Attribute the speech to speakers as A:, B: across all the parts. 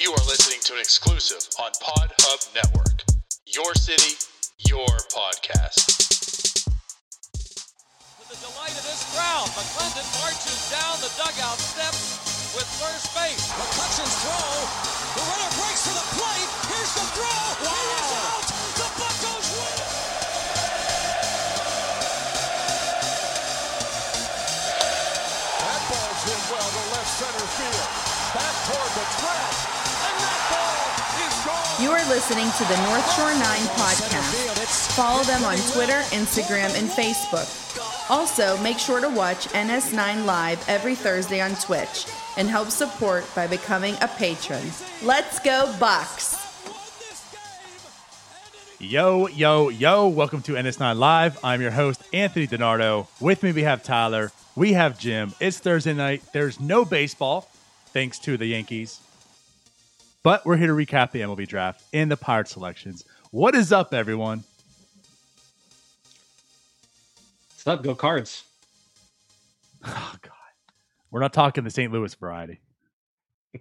A: You are listening to an exclusive on Pod Hub Network. Your city, your podcast.
B: To the delight of this crowd, McClendon marches down the dugout steps with first base.
C: McCutchen's throw. The runner breaks to the plate. Here's the throw. He
D: listening to the North Shore 9 podcast. Follow them on Twitter, Instagram, and Facebook. Also, make sure to watch NS9 Live every Thursday on Twitch and help support by becoming a patron. Let's go, Bucks!
E: Yo, yo, yo, welcome to NS9 Live. I'm your host, Anthony DiNardo. With me, we have Tyler. We have Jim. It's Thursday night. There's no baseball, thanks to the Yankees. But we're here to recap the MLB draft and the Pirate selections. What is up, everyone?
F: What's up? Go cards.
E: Oh, God. We're not talking the St. Louis variety.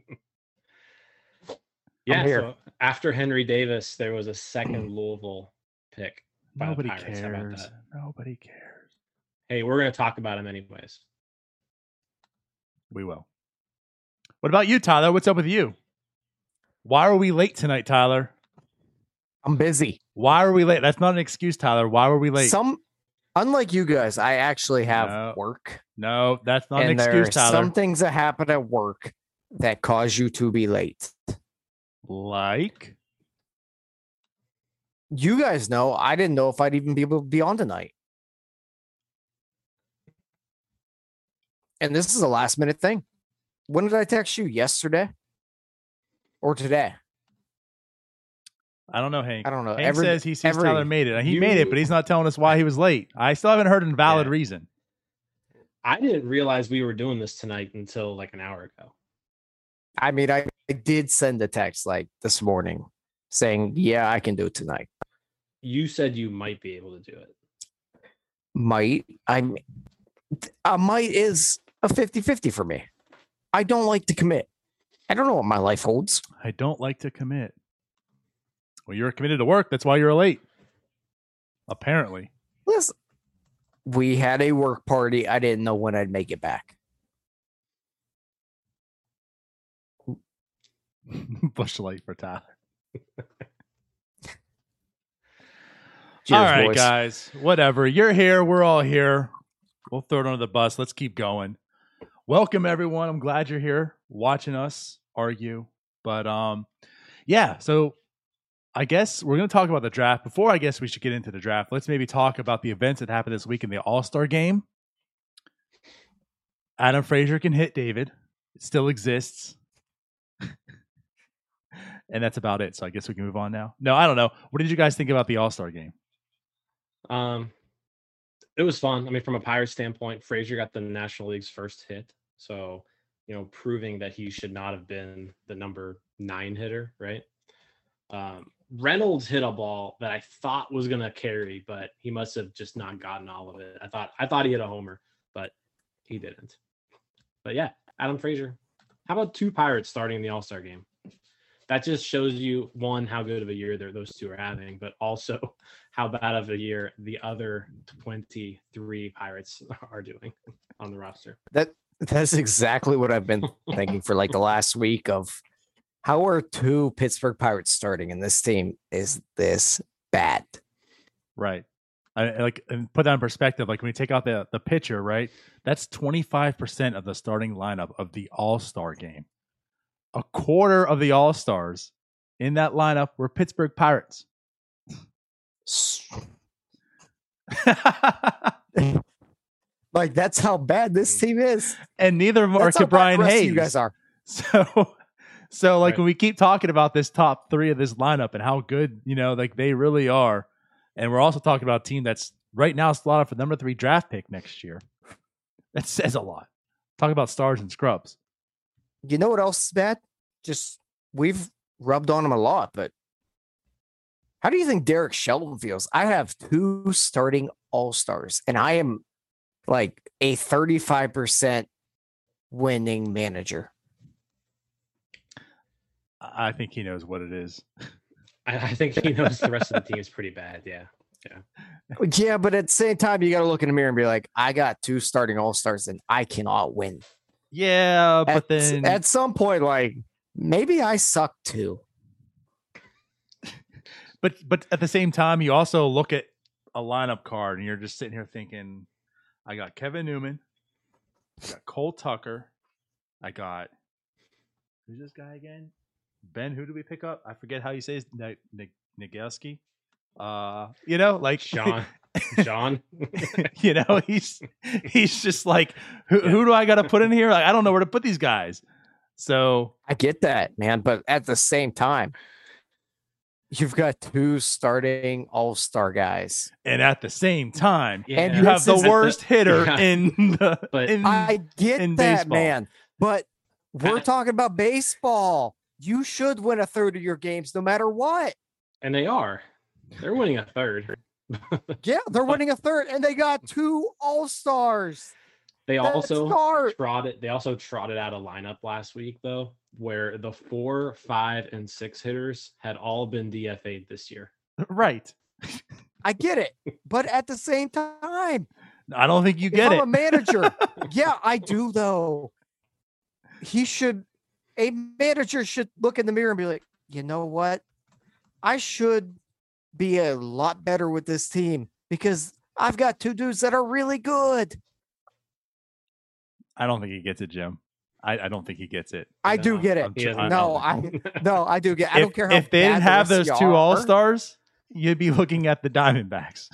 F: Yeah. So after Henry Davis, there was a second Louisville pick. by the
E: Nobody
F: How about
E: cares.
F: that?
E: Nobody cares.
F: Hey, we're gonna talk about him anyways.
E: We will. What about you, Tyler? What's up with you? Why are we late tonight, Tyler?
G: I'm busy.
E: Why are we late? That's not an excuse, Tyler. Why were we late?
G: Some, unlike you guys, I actually have
E: No.
G: work,
E: no, that's not an
G: there
E: excuse,
G: are
E: Tyler.
G: some things that happen at work that cause you to be late.
E: Like,
G: You guys know I didn't know if I'd even be able to be on tonight, and this is a last minute thing. When did I text you? Yesterday or today?
E: I don't know, Hank.
G: I don't know.
E: Hank
G: Every-
E: says he sees
G: every-
E: Tyler made it. He
F: You-
E: made it, but he's not telling us why he was late. I still haven't heard a valid
F: Yeah.
E: reason.
F: I didn't realize we were doing this tonight until like an hour ago.
G: I mean, I, I did send a text like this morning saying, "Yeah, I can do it tonight."
F: You said you might be able to do it.
G: might i'm a might is a 50-50 for me i don't like to commit i don't know what my life holds
E: I don't like to commit. Well, you're committed to work. That's why you're late. Apparently.
G: listen we had a work party i didn't know when i'd make it back
E: Busch light for Tyler.
G: Cheers,
E: all right,
G: boys.
E: guys. Whatever. You're here. We're all here. We'll throw it under the bus. Let's keep going. Welcome everyone. I'm glad you're here watching us argue. But um yeah, so I guess we're going to talk about the draft. Before I guess we should get into the draft, let's maybe talk about the events that happened this week in the All-Star game. Adam Frazier can hit David. It still exists. and that's about it. So I guess we can move on now. No, I don't know. What did you guys think about the All-Star game?
F: Um, it was fun. I mean, from a Pirate standpoint, Frazier got the National League's first hit, so you know, proving that he should not have been the number nine hitter, right? Um, Reynolds hit a ball that I thought was gonna carry, but he must have just not gotten all of it. I thought I thought he hit a homer, but he didn't. But yeah, Adam Frazier. How about two Pirates starting in the All Star game? That just shows you one how good of a year those two are having, but also how bad of a year the other 23 Pirates are doing on the roster.
G: that that's exactly what i've been thinking for like the last week of how are two pittsburgh pirates starting and this team is this bad
E: Right. I I like and put that in perspective. Like when you take out the the pitcher, right? That's twenty five percent of the starting lineup of the All Star game. A quarter of the All Stars in that lineup were Pittsburgh Pirates.
G: like that's how bad this mm. team is
E: and neither of them are
G: that's how
E: to
G: bad
E: Brian
G: the rest of
E: Hayes.
G: you guys are
E: So, so like
F: Right.
E: when we keep talking about this top three of this lineup and how good you know, like they really are, and we're also talking about a team that's right now slotted for number three draft pick next year. That says a lot. Talk about stars and scrubs.
G: you know what else is bad? Just we've rubbed on him a lot, but how do you think Derek Shelton feels? I have two starting all stars, and I am like a 35% winning manager.
E: I I think he knows what it is.
F: I, I think he knows the rest of the team is pretty bad. Yeah.
G: Yeah. Yeah, but at the same time, you got to look in the mirror and be like, I got two starting all stars and I cannot win.
E: Yeah, but
G: At,
E: then
G: at some point, like maybe I suck too.
E: But but at the same time, you also look at a lineup card and you're just sitting here thinking, I got Kevin Newman, I got Cole Tucker, I got who's this guy again? Ben, who do we pick up? I forget how you say his N- N- Nagelsky. Uh, you know, like
F: Sean. John.
E: you know, he's he's just like, who, who do I got to put in here? Like, I don't know where to put these guys. So
G: I get that, man. But at the same time, you've got two starting all star guys.
E: and at the same time,
G: And
E: you have the
G: This is-
E: worst hitter
F: Yeah.
E: in the.
F: But
E: in,
G: I get
E: in
G: that,
E: baseball.
G: man. But we're talking about baseball. You should win a third of your games no matter what.
F: and they are. They're winning a third.
G: Yeah, they're winning a third, and they got two all stars.
F: They also
G: start.
F: trotted they also trotted out a lineup last week though, where the four, five, and six hitters had all been DFA'd this year.
E: right.
G: I get it, but at the same time,
E: I don't think you
G: if
E: get
G: I'm
E: it.
G: a manager, yeah, I do though. He should, a manager should look in the mirror and be like, you know what? I should be a lot better with this team because I've got two dudes that are really good.
E: I don't think he gets it, Jim. I, I don't think he gets it.
G: I do
F: No,
G: get it.
E: I'm
F: He
E: tr-
G: No. I no, I do get. I
E: if,
G: don't care how
E: if they didn't have
G: rest of
E: those two
G: y'all
E: all
G: are.
E: stars, you'd be looking at the Diamondbacks.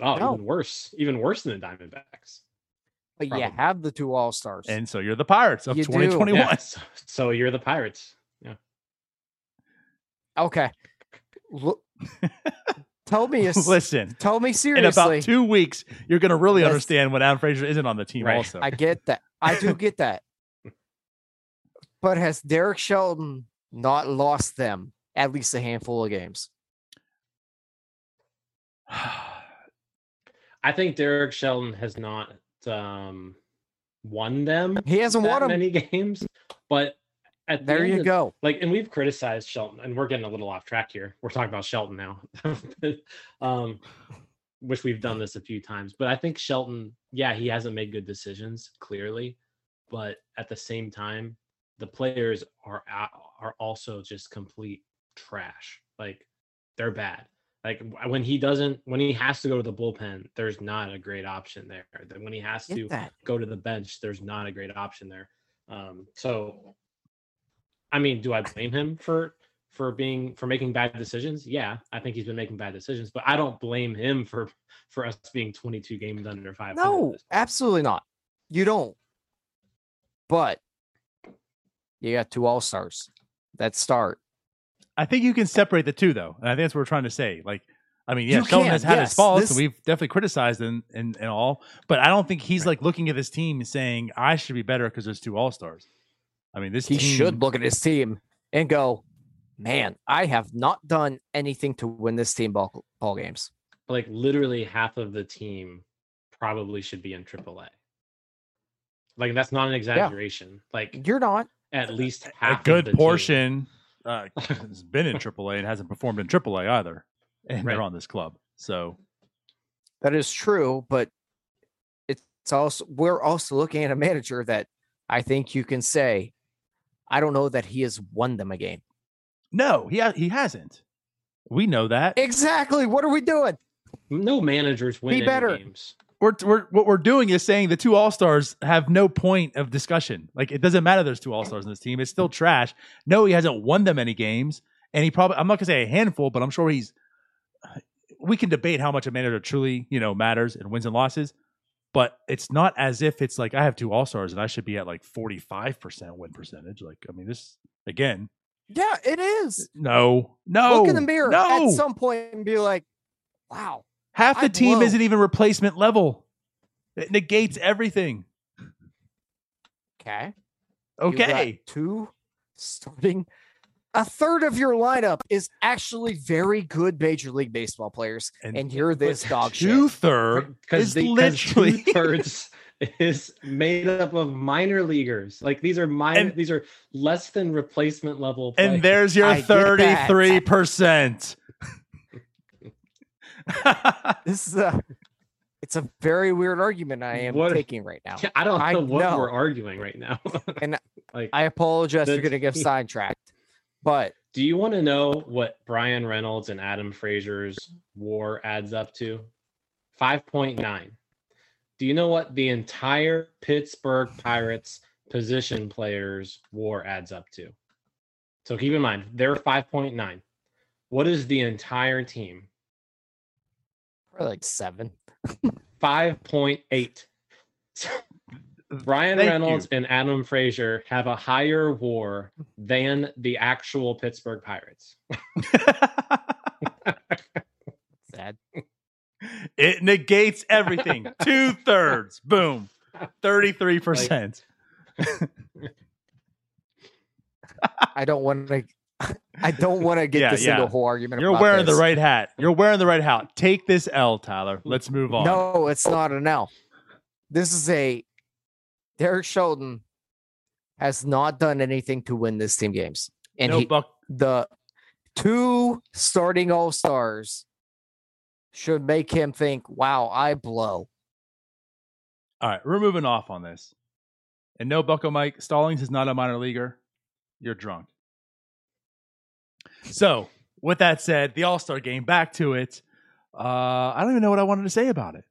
F: Oh,
G: No.
F: even worse. Even worse than the Diamondbacks.
G: But you have the two all stars.
E: And so you're the Pirates of
G: You
E: 2021.
F: Yeah, so, so you're the Pirates. Yeah.
G: Okay. Look, tell me, a s-
E: Listen,
G: tell me seriously.
E: in about two weeks, you're going to really
G: Let's-
E: understand when Adam Frazier isn't on the team.
F: Right.
E: Also,
G: I get that. I do get that. But has Derek Shelton not lost them at least a handful of games?
F: I think Derek Shelton has not um, won them
G: He hasn't
F: that
G: won them.
F: many games, but at the
G: There you
F: of-
G: go.
F: Like, and we've criticized Shelton, and we're getting a little off track here. We're talking about Shelton now, um, which we've done this a few times. But I think Shelton, yeah, he hasn't made good decisions clearly, but at the same time, the players are are also just complete trash. Like, they're bad. Like when he doesn't, when he has to go to the bullpen, there's not a great option there. Then when he has to
G: that.
F: go to the bench, there's not a great option there. Um, so, I mean, do I blame him for for being for making bad decisions? Yeah, I think he's been making bad decisions, but I don't blame him for for us being 22 games under five.
G: No, absolutely not. You don't. But you got two all stars that start.
E: I think you can separate the two, though, and I think that's what we're trying to say. Like, I mean, yeah,
G: You
E: Shelton
G: can,
E: has had his faults,
G: This-
E: and we've definitely criticized him and, and all, but I don't think he's like looking at this team and saying I should be better because there's two all stars. I mean, this
G: He
E: team,
G: should look at his team and go, man, I have not done anything to win this team ball, ball games.
F: like literally half of the team probably should be in AAA. Like that's not an exaggeration. Like
G: You're not.
F: at least
E: a
F: half. of
E: good
F: the team.
E: portion uh, has been in AAA and hasn't performed in AAA either, and
F: Right.
E: they're on this club. So
G: That is true, but it's also we're also looking at a manager that I think you can say, I don't know that he has won them a game.
E: no, he ha- he hasn't. We know that.
G: Exactly. What are we doing?
F: No managers win
G: Be better.
F: games.
E: we're, we're what we're doing is saying the two all stars have no point of discussion. Like it doesn't matter. There's two all stars in this team. It's still trash. No, he hasn't won them any games, and he probably I'm not gonna say a handful, but I'm sure he's. We can debate how much a manager truly you know matters in wins and losses, but it's not as if it's like I have two all stars and I should be at like 45 percent win percentage. Like I mean this again.
G: Yeah, it is.
E: No, no.
G: Look in the mirror
E: No,
G: at some point and be like, wow.
E: half the
G: I
E: team
G: blow.
E: isn't even replacement level. It negates everything.
G: Okay.
E: Okay.
G: two starting. A third of your lineup is actually very good Major League Baseball players,
E: And-
G: and, you're this dog shit.
E: Two third
F: Because
E: is
F: the
E: literally
F: two thirds is made up of minor leaguers. Like these are minor,
E: And-
F: these are less than replacement level. Players.
E: And there's your
G: I get that.
E: 33%.
G: This is a it's a very weird argument I am
F: What-
G: taking right now.
F: I don't
G: I
F: know what
G: know.
F: we're arguing right now.
G: And
F: like,
G: I apologize for
F: That's-
G: gonna get sidetracked. But
F: do you want to know what Bryan Reynolds and Adam Frazier's WAR adds up to? Five point nine. Do you know what the entire Pittsburgh Pirates position players WAR adds up to? So keep in mind they're five point nine. What is the entire team?
G: probably like seven.
F: 5.8. Bryan
E: Thank
F: Reynolds
E: you.
F: and Adam Frazier have a higher war than the actual Pittsburgh Pirates.
G: Sad.
E: it negates everything. Two thirds. Boom. 33%.
G: I don't want to I don't want to get
E: Yeah,
G: this into a whole argument.
E: You're
G: about
E: wearing the right hat. You're wearing the right hat. Take this L, Tyler. Let's move on.
G: No, it's not an L. This is a Derek Shelton has not done anything to win this team games. And
E: no
G: he,
E: buck.
G: the two starting all stars should make him think, wow, I blow.
E: All right, we're moving off on this. And no, Bucko Mike, Stallings is not a minor leaguer. You're drunk. So, with that said, the All Star game, back to it. Uh, I don't even know what I wanted to say about it.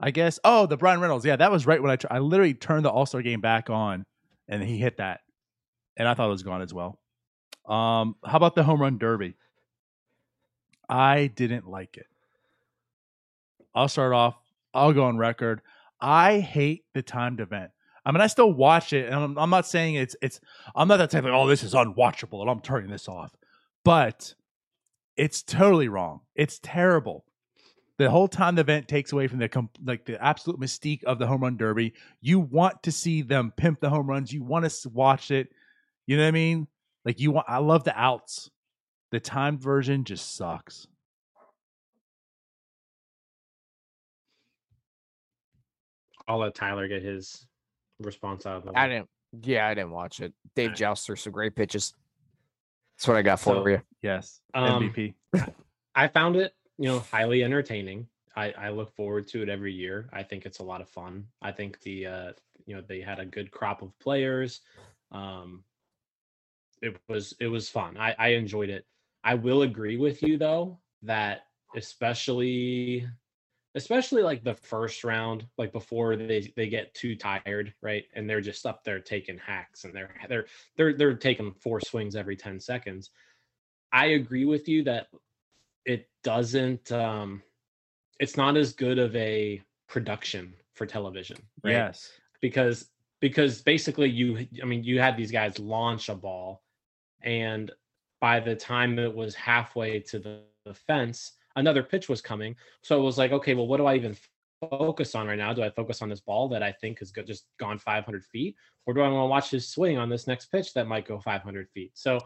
E: I guess, oh, the Bryan Reynolds. Yeah, that was right when I, tr- I literally turned the All Star game back on and he hit that. And I thought it was gone as well. Um, how about the home run derby? I didn't like it. I'll start off. I'll go on record. I hate the timed event. I mean, I still watch it, and I'm, I'm not saying it's it's. I'm not that type of oh, this is unwatchable, and I'm turning this off. But it's totally wrong. It's terrible. The whole time the event takes away from the com- like the absolute mystique of the home run derby. You want to see them pimp the home runs. You want to watch it. You know what I mean? Like you want. I love the outs. The timed version just sucks.
F: I'll let Tyler get his response out of the
G: I didn't, yeah, I didn't watch it. Dave
F: Alright.
G: Jouster, threw some great pitches. That's what I got for
F: So-
G: you.
E: Yes,
F: Um,
E: MVP.
F: I found it, you know, highly entertaining. I, I look forward to it every year. I think it's a lot of fun. I think the uh, you know they had a good crop of players. Um, it was it was fun. I, I enjoyed it. I will agree with you though that especially especially like the first round, like before they they get too tired, right? And they're just up there taking hacks and they're they're they're they're taking four swings every 10 seconds. I agree with you that it doesn't um it's not as good of a production for television, right?
E: Yes.
F: because because basically you i mean you had these guys launch a ball and by the time it was halfway to the, the fence another pitch was coming so it was like okay well what do i even focus on right now do i focus on this ball that i think has just gone 500 feet or do i want to watch his swing on this next pitch that might go 500 feet so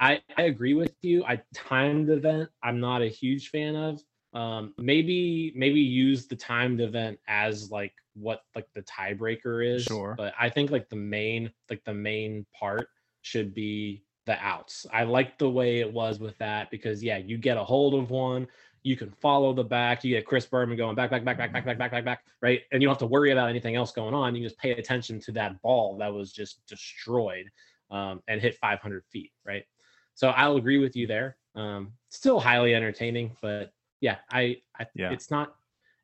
F: i i agree with you. I timed event i'm not a huge fan of. Um maybe maybe use the timed event as like what like the tiebreaker is
E: Sure.
F: but i think like the main like the main part should be the outs. I like the way it was with that because yeah you get a hold of one you can follow the back you get chris berman going back back back back back back back back back right? And you don't have to worry about anything else going on. You just pay attention to that ball that was just destroyed um, and hit 500 feet right so i'll agree with you there um, still highly entertaining but yeah i, I
E: Yeah.
F: it's not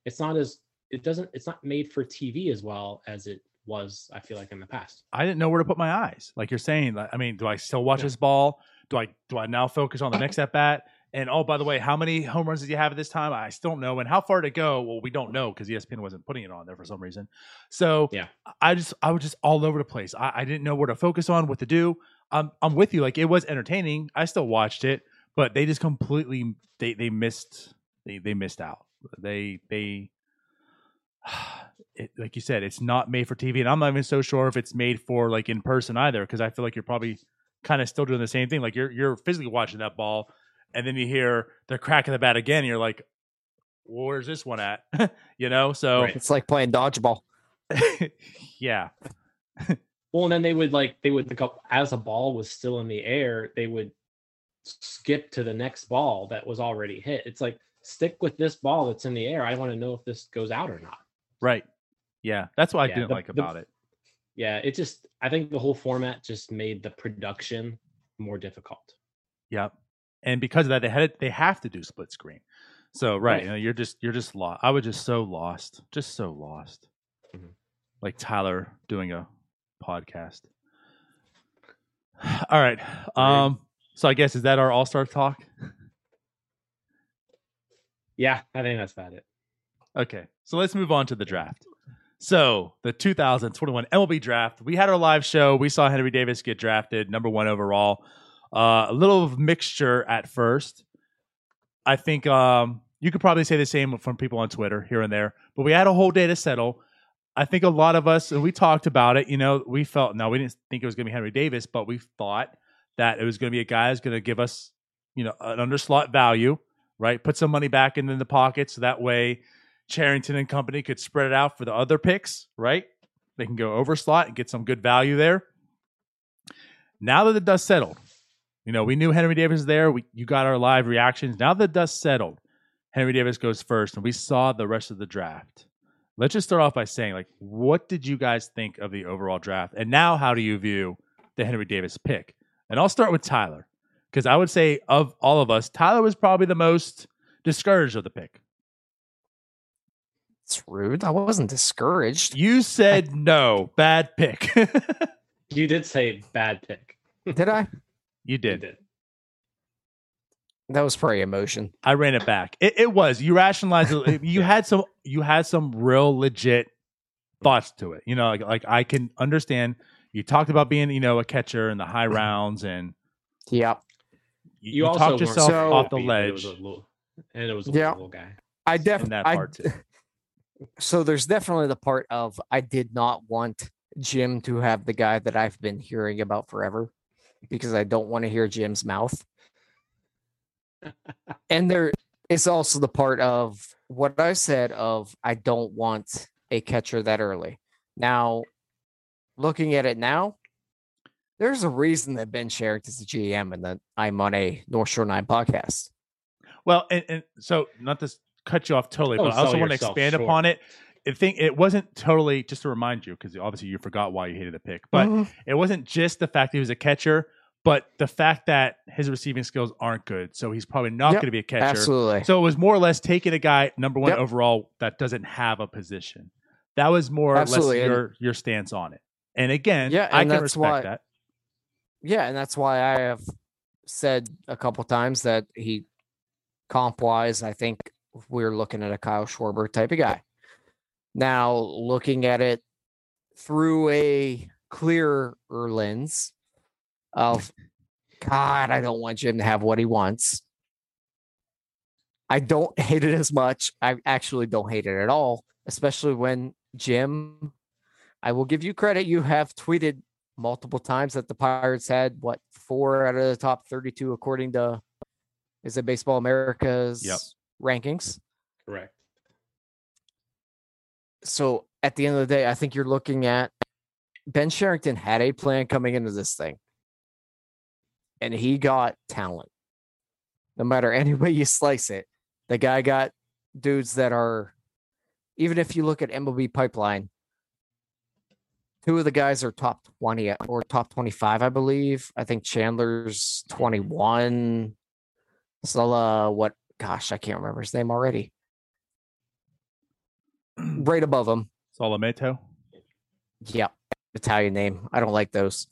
F: it's not as it doesn't it's not made for tv as well as it was i feel like in the past
E: I didn't know where to put my eyes. Like you're saying, I mean, do I still watch
F: Yeah.
E: this ball? Do I do I now focus on the next at bat? And oh, by the way, how many home runs did you have at this time? I still don't know. And how far to go? Well, we don't know because ESPN wasn't putting it on there for some reason. So
F: Yeah.
E: I just I was just all over the place. I, I didn't know where to focus on, what to do. I'm I'm with you. Like it was entertaining. I still watched it, but they just completely they they missed they they missed out. They they it, like you said, it's not made for TV, and I'm not even so sure if it's made for like in person either, because I feel like you're probably kind of still doing the same thing. Like you're you're physically watching that ball, and then you hear the crack of the bat again, and you're like, well, "Where's this one at?" you know. So
F: Right.
G: It's like playing dodgeball.
E: yeah.
F: Well, and then they would like they would pick up as a ball was still in the air, they would skip to the next ball that was already hit. It's like stick with this ball that's in the air. I want to know if this goes out or not.
E: Right. Yeah. That's what I
F: Yeah,
E: didn't
F: the-
E: like
F: the-
E: about it.
F: Yeah, it just I think the whole format just made the production more difficult.
E: Yep. And because of that, they had it they have to do split screen. So right,
F: Right.
E: you know, you're just you're just lost. I was just so lost, just so lost.
F: Mhm.
E: Like Tyler doing a podcast. All right. Um. So I guess is that our All Star talk?
F: Yeah, I think that's about it.
E: Okay. So let's move on to the draft. So the 2021 MLB draft. We had our live show. We saw Henry Davis get drafted, number one overall. Uh, a little of mixture at first. I think um, you could probably say the same from people on Twitter here and there, but we had a whole day to settle. I think a lot of us, and we talked about it, you know, we felt, no, we didn't think it was going to be Henry Davis, but we thought that it was going to be a guy who's going to give us, you know, an underslot value, right? Put some money back in the pocket so that way Cherington and company could spread it out for the other picks, right? They can go over slot and get some good value there. Now that the dust settled, you know, we knew Henry Davis was there. We you got our live reactions. Now that the dust settled, Henry Davis goes first, and we saw the rest of the draft. Let's just start off by saying, like, what did you guys think of the overall draft? And now how do you view the Henry Davis pick? And I'll start with Tyler. Because I would say of all of us, Tyler was probably the most discouraged of the pick.
G: It's rude. I wasn't discouraged.
E: You said no, bad pick.
F: You did say bad pick.
G: Did I?
E: you
F: You
E: did.
F: Did.
G: That was probably emotion.
E: I ran it back. It, it was you rationalized. it. You had some. You had some real legit thoughts to it. You know, like, like I can understand. You talked about being, you know, a catcher in the high mm-hmm. rounds, and
G: Yep.
E: you,
F: You,
E: you
F: also
E: talked yourself
G: So-
E: off the
F: happy that it was
E: ledge
F: a little- and it was a
G: Yeah.
F: little guy.
G: I definitely
E: that
G: I
E: part too.
G: so there's definitely the part of I did not want Jim to have the guy that I've been hearing about forever because I don't want to hear Jim's mouth. And there is also the part of what I said of I don't want a catcher that early. Now, looking at it now, there's a reason that Ben Cherington's the GM and that I'm on a North Shore Nine podcast.
E: Well, and, and so not to cut you off totally,
F: Don't
E: but I also want to expand
F: short.
E: upon it. I think it wasn't totally just to remind you because obviously you forgot why you hated the pick, but
G: Mhm.
E: it wasn't just the fact that he was a catcher, but the fact that his receiving skills aren't good. So he's probably not
G: Yep,
E: going to be a catcher.
G: absolutely.
E: So it was more or less taking a guy number one
G: Yep.
E: overall that doesn't have a position. That was more
G: Absolutely,
E: or less your your stance on it. And again,
G: Yeah,
E: I
G: and
E: can
G: that's
E: respect
G: why-
E: that.
G: Yeah, and that's why I have said a couple times that he comp wise, I think we're looking at a Kyle Schwarber type of guy. Now, looking at it through a clearer lens of God, I don't want Jim to have what he wants. I don't hate it as much. I actually don't hate it at all, especially when Jim, I will give you credit. You have tweeted multiple times that the Pirates had what four out of the top 32 according to is it Baseball America's rankings.
F: Correct.
G: So at the end of the day, I think you're looking at Ben Cherington had a plan coming into this thing, and he got talent. No matter any way you slice it, the guy got dudes that are, even if you look at MLB pipeline, two of the guys are top 20 or top 25, I believe. I think Chandler's 21. So, uh, what? Gosh, I can't remember his name already. right above him.
E: Solometo,
G: Yep. Italian name. I don't like those.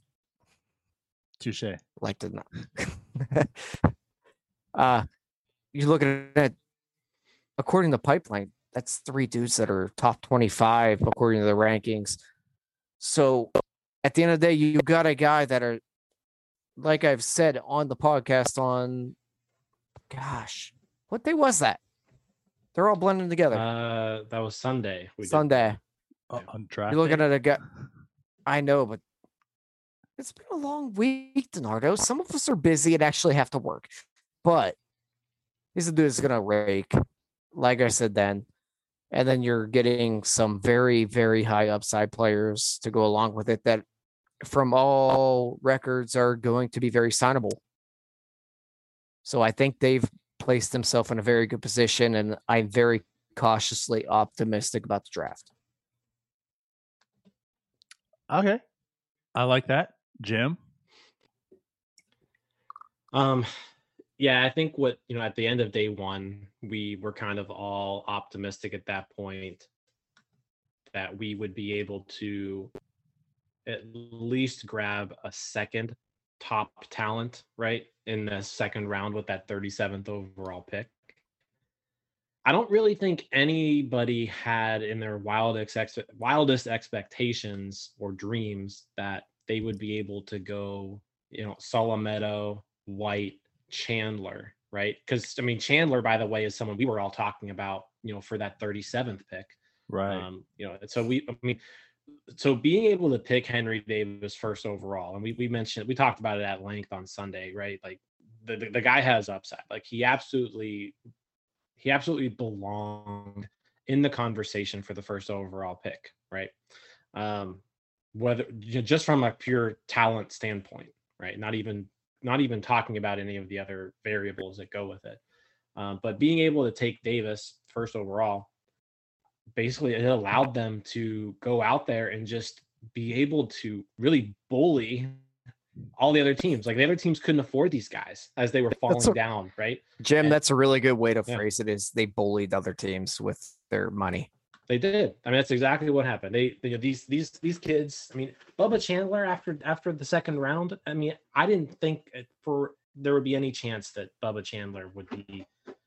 E: Touche.
G: Like to not. uh you look at it according to pipeline, that's three dudes that are top 25 according to the rankings. So at the end of the day, you've got a guy that are like I've said on the podcast on gosh, what day was that? They're all blending together.
F: Uh, that was Sunday. We did
G: Sunday.
E: Uh, on draft.
G: You're looking at a guy. I know, but it's been a long week, DiNardo. Some of us are busy and actually have to work, but a dude that's gonna rake. Like I said, then And then you're getting some very, very high upside players to go along with it that, from all records, are going to be very signable. So I think they've placed themselves in a very good position, and I'm very cautiously optimistic about the draft.
E: Okay. I like that. Jim.
F: Um, yeah, I think what you know at the end of day one, we were kind of all optimistic at that point that we would be able to at least grab a second top talent, right, in the second round with that 37th overall pick. I don't really think anybody had in their wildest wildest expectations or dreams that they would be able to go, you know, Solometo, White, Chandler, right? Because I mean, Chandler, by the way, is someone we were all talking about, you know, for that 37th pick.
E: Right.
F: Um, you know, so we, I mean, so being able to pick Henry Davis first overall, and we we mentioned we talked about it at length on Sunday, right? Like the the, the guy has upside. Like he absolutely he absolutely belonged in the conversation for the first overall pick, right? Um, whether just from a pure talent standpoint, right? Not even not even talking about any of the other variables that go with it. Um, but being able to take Davis first overall, basically it allowed them to go out there and just be able to really bully all the other teams. Like the other teams couldn't afford these guys as they were falling
G: a-
F: down, right?
G: Jim,
F: And-
G: that's a really good way to
F: Yeah.
G: phrase it. Is they bullied other teams with their money.
F: They did. I mean, that's exactly what happened. They, they these these these kids. I mean, Bubba Chandler after after the second round. I mean, I didn't think for there would be any chance that Bubba Chandler would be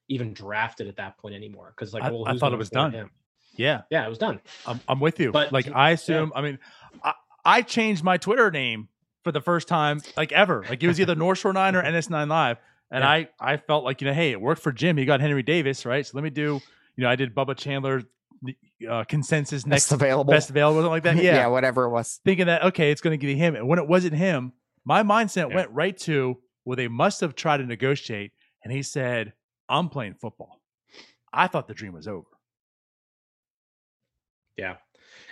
F: even drafted at that point anymore. Because like,
E: I-
F: well,
E: I thought it was done.
F: Him?
E: Yeah.
F: Yeah, it was done.
E: I'm, I'm with you.
F: But
E: like I
F: yeah.
E: assume. I mean, I, I changed my Twitter name for the first time like ever. Like it was either North Shore Nine or NS9 Live, and
F: Yeah.
E: I I felt like you know, hey, it worked for Jim. He got Henry Davis, right? So let me do. You know, I did Bubba Chandler uh, consensus next
G: Next available.
E: best available, something like that.
G: yeah,
E: Yeah,
G: whatever it was.
E: thinking that okay, it's going to give him. And when it wasn't him, my mindset
F: Yeah.
E: went right to well, they must have tried to negotiate, and he said, "I'm playing football." I thought the dream was over.
F: Yeah.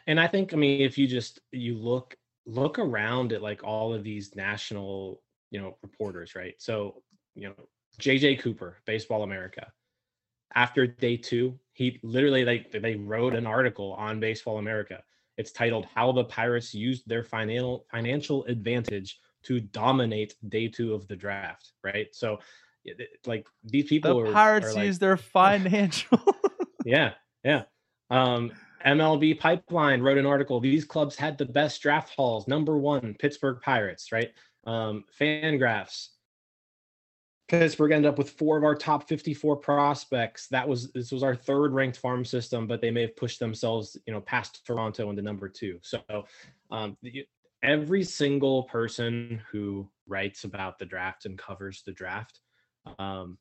F: And I think I mean if you just you look look around at like all of these national, you know, reporters, right? So, you know, JJ Cooper, Baseball America. After day 2, he literally like they wrote an article on Baseball America. It's titled How the Pirates Used Their Financial Financial Advantage to Dominate Day 2 of the Draft, right? So like these people
E: The
F: are,
E: Pirates
F: are like,
E: use their financial.
F: yeah, yeah. Um, MLB Pipeline wrote an article. These clubs had the best draft hauls. Number one, Pittsburgh Pirates, right? Um, Fangraphs. Pittsburgh ended up with four of our top 54 prospects. That was this was our third ranked farm system, but they may have pushed themselves, you know, past Toronto into number two. So um, every single person who writes about the draft and covers the draft um,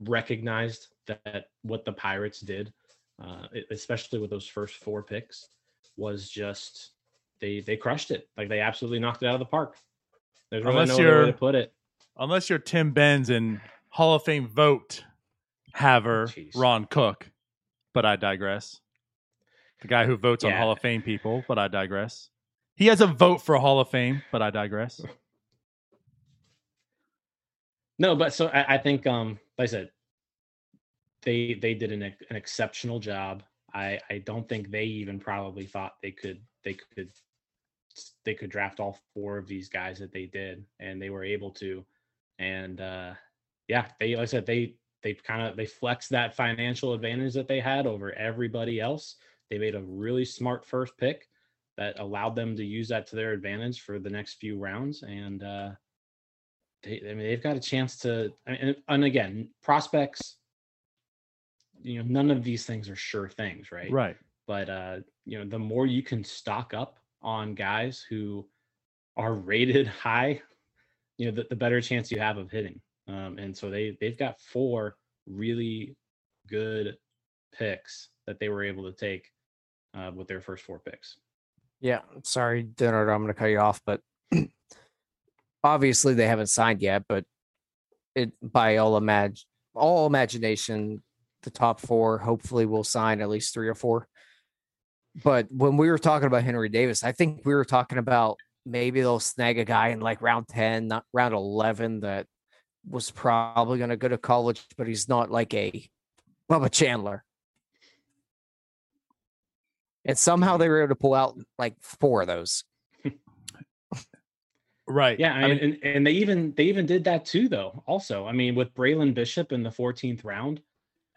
F: recognized that what the Pirates did uh, especially with those first four picks, was just they they crushed it. Like they absolutely knocked it out of the park. There's really
E: Unless
F: no way
E: you're-
F: to put it.
E: Unless you're Tim Benz and Hall of Fame vote haver
F: Jeez.
E: Ron Cook, but I digress. The guy who votes on Hall of Fame people, but I digress. He has a vote for Hall of Fame, but I digress.
F: No, but so I, I think, um, like I said, they they did an an exceptional job. I I don't think they even probably thought they could they could they could draft all four of these guys that they did, and they were able to. And uh, yeah, they like I said they they kind of they flexed that financial advantage that they had over everybody else. They made a really smart first pick that allowed them to use that to their advantage for the next few rounds, and. uh they, I mean, they've got a chance to, I mean, and, and again, prospects. You know, none of these things are sure things, right?
E: Right.
F: But uh, you know, the more you can stock up on guys who are rated high, you know, the, the better chance you have of hitting. Um, and so they they've got four really good picks that they were able to take uh, with their first four picks.
G: Yeah, sorry, Dinner, I'm going to cut you off, but obviously they haven't signed yet. But it, by all imag, all imagination, the top four. Hopefully, we'll sign at least three or four. But when we were talking about Henry Davis, I think we were talking about maybe they'll snag a guy in like round 10, not round 11 that was probably going to go to college, but he's not like a Bubba Chandler. And somehow mm-hmm. they were able to pull out like four of those.
E: Right.
F: Yeah, I mean, and, and they even they even did that too, though. Also, I mean, with Braylon Bishop in the 14th round,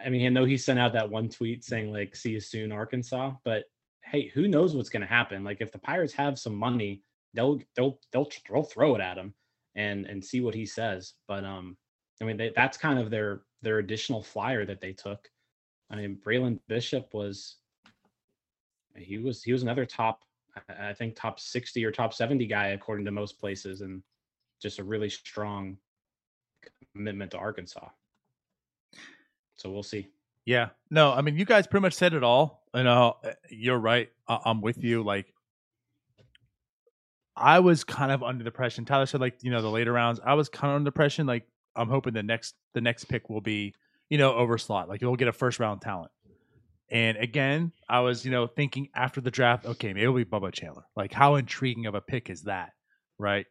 F: I mean, I know he sent out that one tweet saying like "See you soon, Arkansas," but hey, who knows what's going to happen? Like, if the Pirates have some money, they'll they'll they'll they'll throw it at him and and see what he says. But um, I mean, they, that's kind of their their additional flyer that they took. I mean, Braylon Bishop was he was he was another top I think top 60 or top 70 guy according to most places and just a really strong commitment to Arkansas. So we'll see.
E: Yeah. No, I mean you guys pretty much said it all. You know, you're right. I- I'm with you like I was kind of under the impression. Tyler said like, you know, the later rounds. I was kind of under the impression like I'm hoping the next the next pick will be, you know, over slot. Like you'll get a first round talent. And again, I was, you know, thinking after the draft, okay, maybe it'll be Bubba Chandler. Like, how intriguing of a pick is that, right?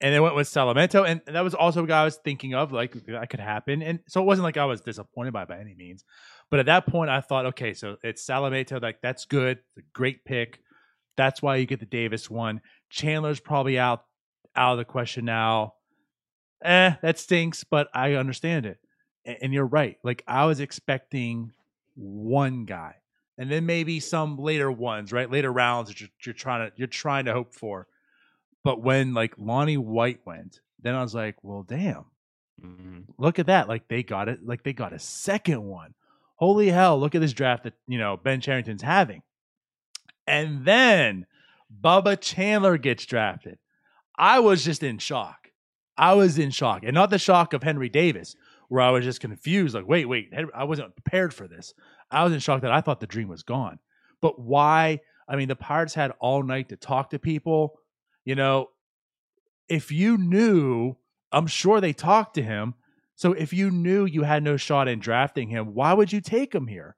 E: And then went with Solometo, and that was also a guy I was thinking of, like that could happen. And so it wasn't like I was disappointed by by any means. But at that point, I thought, okay, so it's Solometo, like that's good, it's a great pick. That's why you get the Davis one. Chandler's probably out out of the question now. Eh, that stinks, but I understand it. And, and you're right. Like I was expecting one guy, and then maybe some later ones, right? Later rounds that you're, you're trying to you're trying to hope for. But when like Lonnie White went, then I was like, well, damn,
F: Mm-hmm.
E: look at that! Like they got it, like they got a second one. Holy hell! Look at this draft that you know Ben Cherington's having, and then Bubba Chandler gets drafted. I was just in shock. I was in shock, and not the shock of Henry Davis, where I was just confused. Like, wait, wait, I wasn't prepared for this. I was in shock that I thought the dream was gone. But why? I mean, the Pirates had all night to talk to people. You know, if you knew, I'm sure they talked to him. So if you knew you had no shot in drafting him, why would you take him here?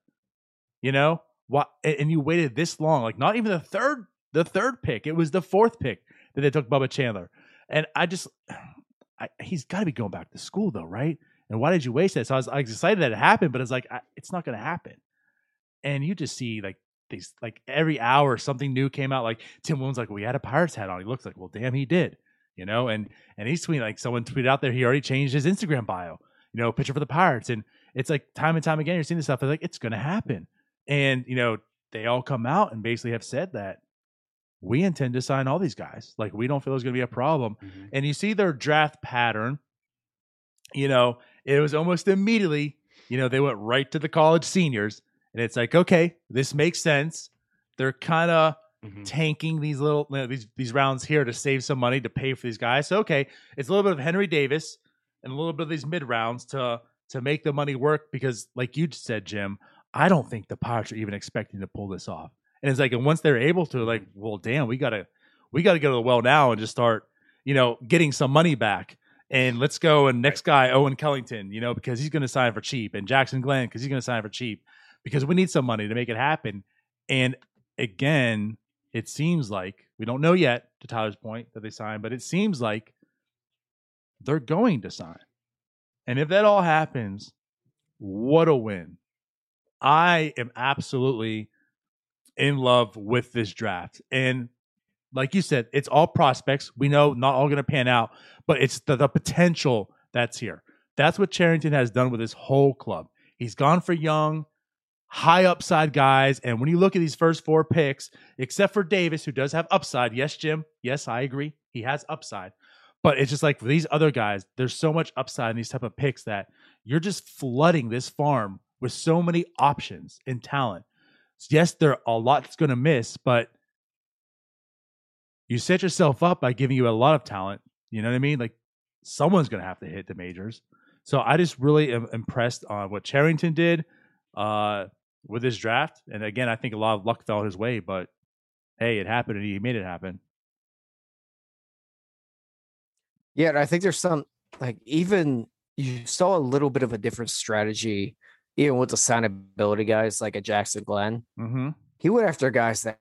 E: You know, why? And you waited this long, like not even the third, the third pick. It was the fourth pick that they took Bubba Chandler. And I just, I, he's got to be going back to school though, right? And why did you waste it? So I was, I was excited that it happened, but it's like I, it's not going to happen. And you just see like these, like every hour something new came out. Like Tim Williams, like we had a Pirates hat on. He looks like, well, damn, he did. You know, and and he's tweeting like someone tweeted out there he already changed his Instagram bio. You know, picture for the Pirates, and it's like time and time again you're seeing this stuff. It's like it's going to happen, and you know they all come out and basically have said that we intend to sign all these guys. Like we don't feel there's going to be a problem.
F: Mhm.
E: And you see their draft pattern. You know, it was almost immediately. You know, they went right to the college seniors, and it's like, okay, this makes sense. They're kind of
F: Mhm.
E: tanking these little you know, these these rounds here to save some money to pay for these guys. So okay, it's a little bit of Henry Davis and a little bit of these mid rounds to to make the money work because, like you said, Jim, I don't think the Pirates are even expecting to pull this off. And it's like, and once they're able to, like, well, damn, we gotta we gotta go to the well now and just start, you know, getting some money back. And let's go and next guy, Owen Kellington, you know, because he's going to sign for cheap, and Jackson Glenn because he's going to sign for cheap because we need some money to make it happen. And again, it seems like we don't know yet to Tyler's point that they signed, but it seems like they're going to sign. And if that all happens, what a win. I am absolutely in love with this draft. And like you said, it's all prospects. We know not all going to pan out, but it's the, the potential that's here. That's what Cherington has done with his whole club. He's gone for young, high upside guys. And when you look at these first four picks, except for Davis, who does have upside, yes, Jim, yes, I agree, he has upside. But it's just like for these other guys, there's so much upside in these type of picks that you're just flooding this farm with so many options and talent. Yes, there are a lot that's going to miss, but you set yourself up by giving you a lot of talent. You know what I mean? Like someone's going to have to hit the majors. So I just really am impressed on what Cherington did uh, with his draft. And again, I think a lot of luck fell his way, but hey, it happened and he made it happen.
G: Yeah, I think there's some like even you saw a little bit of a different strategy even with the signability guys like a Jackson Glenn,
E: Mm-hmm.
G: he went after guys that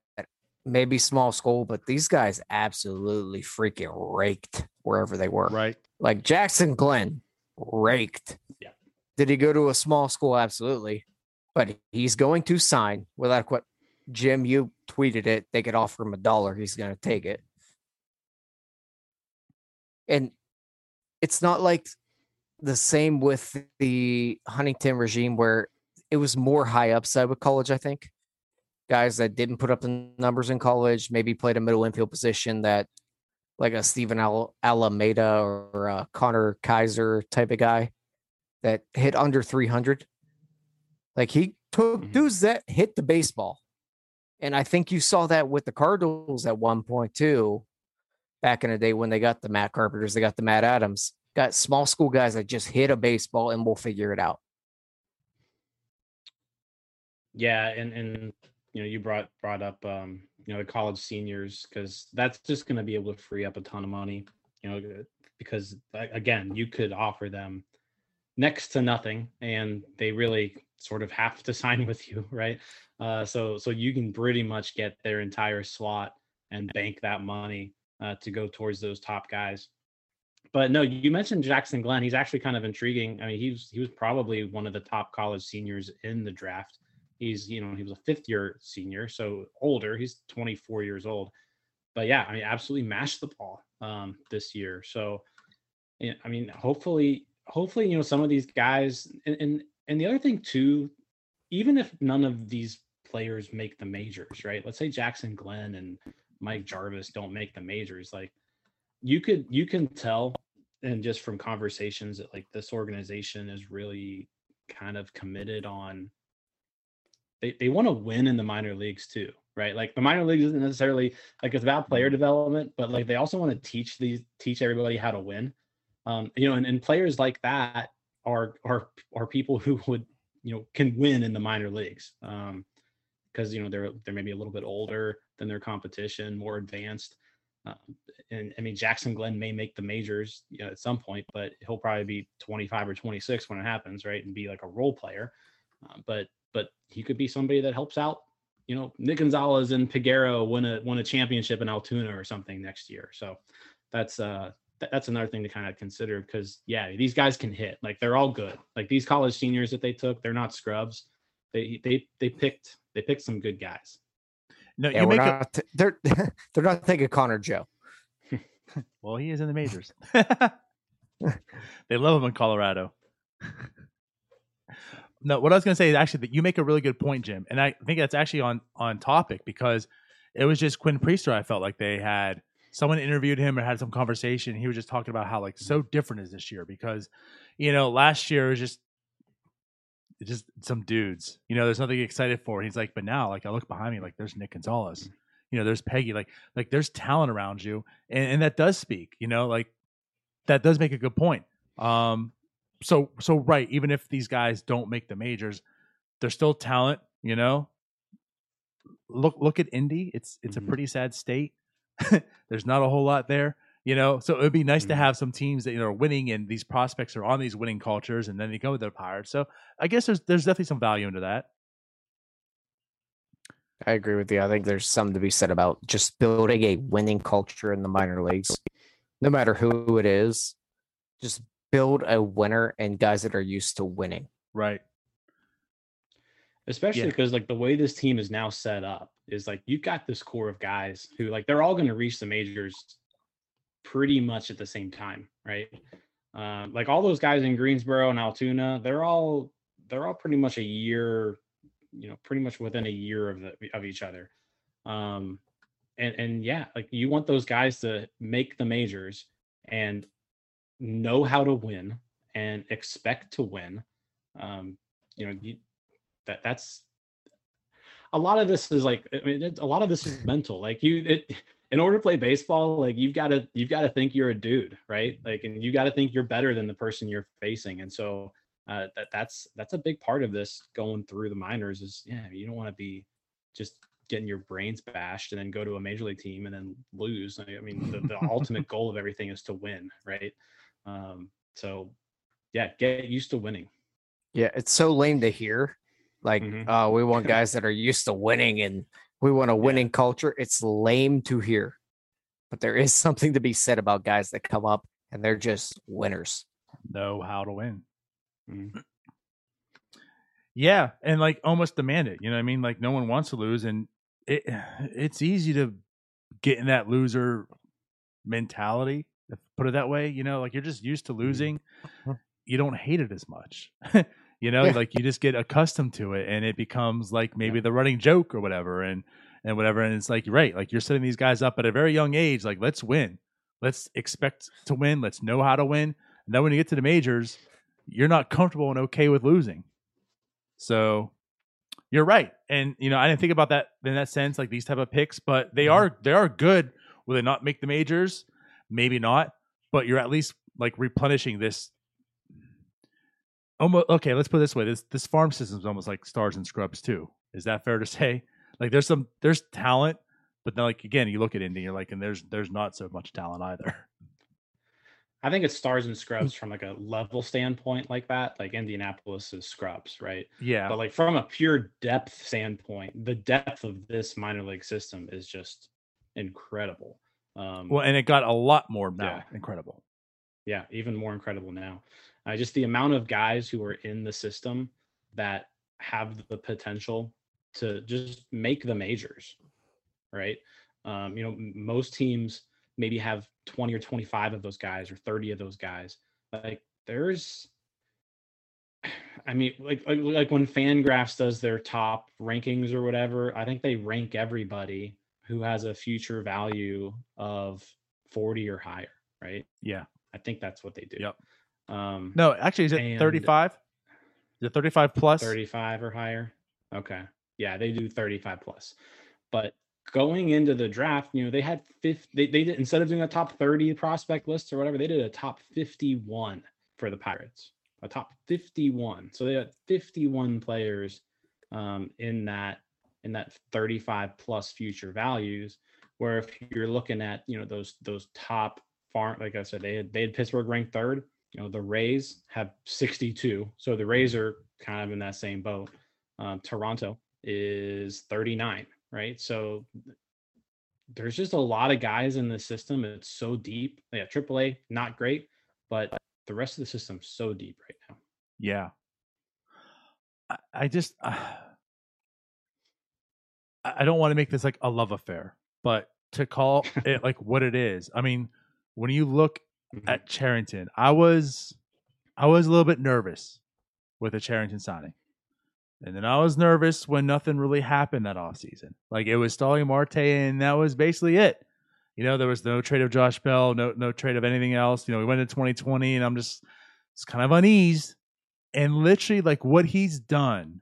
G: maybe small school, but these guys absolutely freaking raked wherever they were.
E: Right.
G: Like Jackson Glenn raked.
F: Yeah.
G: Did he go to a small school? Absolutely. But he's going to sign without what Jim, you tweeted it. They could offer him a dollar. He's going to take it. And it's not like the same with the Huntington regime where it was more high upside with college, I think. Guys that didn't put up the numbers in college, maybe played a middle infield position that like a Stephen Al- Alameda or a Connor Kaiser type of guy that hit under 300. Like he took
F: Mhm.
G: dudes that hit the baseball. And I think you saw that with the Cardinals at one point too. Back in the day when they got the Matt Carpenters, they got the Matt Adams, got small school guys that just hit a baseball and we'll figure it out.
F: Yeah, and and you know you brought brought up um you know the college seniors because that's just going to be able to free up a ton of money. You know uh, because again you could offer them next to nothing and they really sort of have to sign with you right uh so so you can pretty much get their entire slot and bank that money uh, to go towards those top guys but no you mentioned jackson glenn. He's actually kind of intriguing. I mean he was he was probably one of the top college seniors in the draft. He's you know he was a fifth year senior so older. He's 24 years old. But yeah i mean absolutely mashed the ball um this year. So i mean hopefully hopefully you know some of these guys and and, and the other thing too even if none of these players make the majors right? Let's say jackson glenn and mike jarvis don't make the majors like you could you can tell and just from conversations that like this organization is really kind of committed on they, they want to win in the minor leagues too right? Like the minor leagues isn't necessarily like it's about player development but like they also want to teach these teach everybody how to win. Um you know and, and players like that are are are people who would you know can win in the minor leagues um because you know they're they're maybe a little bit older than their competition more advanced um, and I mean Jackson Glenn may make the majors you know, at some point, but he'll probably be 25 or 26 when it happens, right? And be like a role player. Uh, but but he could be somebody that helps out. You know, Nick Gonzalez and Peguero win a win a championship in Altoona or something next year. So that's uh th- that's another thing to kind of consider because yeah, these guys can hit. Like they're all good. Like these college seniors that they took, they're not scrubs. They they they picked they picked some good guys.
E: No,
G: Yeah,
E: you make
G: not, t- they're they're not thinking Connor Joe.
E: well, he is in the majors. they love him in Colorado. no, what I was going to say is actually that you make a really good point, Jim, and I think that's actually on on topic because it was just Quinn Priester. I felt like they had someone interviewed him or had some conversation. He was just talking about how like so different is this year because you know last year was just just some dudes. You know, there's nothing excited for. He's like, but now like I look behind me, like there's Nick Gonzalez. You know, there's Peggy. Like like there's talent around you, and, and that does speak. You know, like that does make a good point. Um, so so right, even if these guys don't make the majors, they're still talent. You know, look look at Indy. It's it's
F: Mhm.
E: a pretty sad state. There's not a whole lot there. You know, so it would be nice to
F: Mhm.
E: have some teams that you know are winning and these prospects are on these winning cultures, and then they go with the Pirates. So I guess there's there's definitely some value into that.
G: I agree with you. I think there's something to be said about just building a winning culture in the minor leagues, no matter who it is. Just build a winner and guys that are used to winning.
E: Right.
F: especially
E: Yeah.
F: because like the way this team is now set up is like you've got this core of guys who like they're all going to reach the majors pretty much at the same time right? Um, like all those guys in greensboro and altoona they're all they're all pretty much a year you know pretty much within a year of the of each other. Um and and yeah like you want those guys to make the majors and know how to win and expect to win. Um you know you, that that's a lot of this is like I mean, it, a lot of this is mental. Like you, it, in order to play baseball, like you've got to you've got to think you're a dude, right? Like, and you got to think you're better than the person you're facing. And so uh, that that's that's a big part of this going through the minors. Is yeah, you don't want to be just getting your brains bashed and then go to a major league team and then lose. I mean, the, the ultimate goal of everything is to win, right? Um, so yeah, get used to winning.
G: Yeah, it's so lame to hear. Like,
F: Mhm.
G: uh, we want guys that are used to winning and we want a winning culture. It's lame to hear. But there is something to be said about guys that come up and they're just winners.
E: Know how to win.
F: Mhm.
E: Yeah, and like almost demand it. You know what I mean? Like no one wants to lose, and it it's easy to get in that loser mentality. Put it that way. You know, like you're just used to losing. You don't hate it as much. you know,
G: Yeah.
E: like you just get accustomed to it, and it becomes like maybe the running joke or whatever, and and whatever. And it's like right, like you're setting these guys up at a very young age. Like let's win. Let's expect to win. Let's know how to win. And then when you get to the majors, you're not comfortable and okay with losing. So you're right. And you know, I didn't think about that in that sense, like these type of picks, but they mm-hmm. are they are good. Will they not make the majors? Maybe not, but you're at least like replenishing this almost okay, let's put it this way. This this farm system is almost like stars and scrubs too. Is that fair to say? Like there's some there's talent, but then like again, you look at Indy, you're like, and there's there's not so much talent either.
F: I think it's stars and scrubs from like a level standpoint like that. Like Indianapolis is scrubs, right?
E: Yeah.
F: But like from a pure depth standpoint, the depth of this minor league system is just incredible. Um,
E: well, and it got a lot more now.
F: Yeah.
E: Incredible.
F: yeah, even more incredible now. Uh, just the amount of guys who are in the system that have the potential to just make the majors, right? Um, you know, most teams maybe have 20 or 25 of those guys or 30 of those guys. Like there's I mean, like like, like when Fangraphs does their top rankings or whatever, I think they rank everybody who has a future value of 40 or higher, right?
E: Yeah.
F: I think that's what they do.
E: Yep.
F: Um,
E: No, actually, is it 35? Is it 35 plus?
F: 35 or higher. Okay. Yeah, they do 35 plus. But going into the draft, you know, they had 50, they, they did, instead of doing a top 30 prospect list or whatever, they did a top 51 for the Pirates, a top 51. So they had 51 players um, in that, in that 35 plus future values. Where if you're looking at, you know, those, those top farm, like I said, they had, they had Pittsburgh ranked third. You know, the Rays have 62. So the Rays are kind of in that same boat. Um, Toronto is 39, right? So there's just a lot of guys in the system. It's so deep. Yeah, AAA, not great, but the rest of the system's so deep right now.
E: Yeah. I, I just uh, I I don't want to make this like a love affair, but to call it like what it is. I mean, when you look
F: Mhm.
E: at Cherington, I was I was a little bit nervous with the Cherington signing. And then I was nervous when nothing really happened that offseason. Like it was Starling Marte and that was basically it. You know, there was no trade of Josh Bell, no no trade of anything else. You know, we went into 2020 and I'm just it's kind of uneased. And literally like what he's done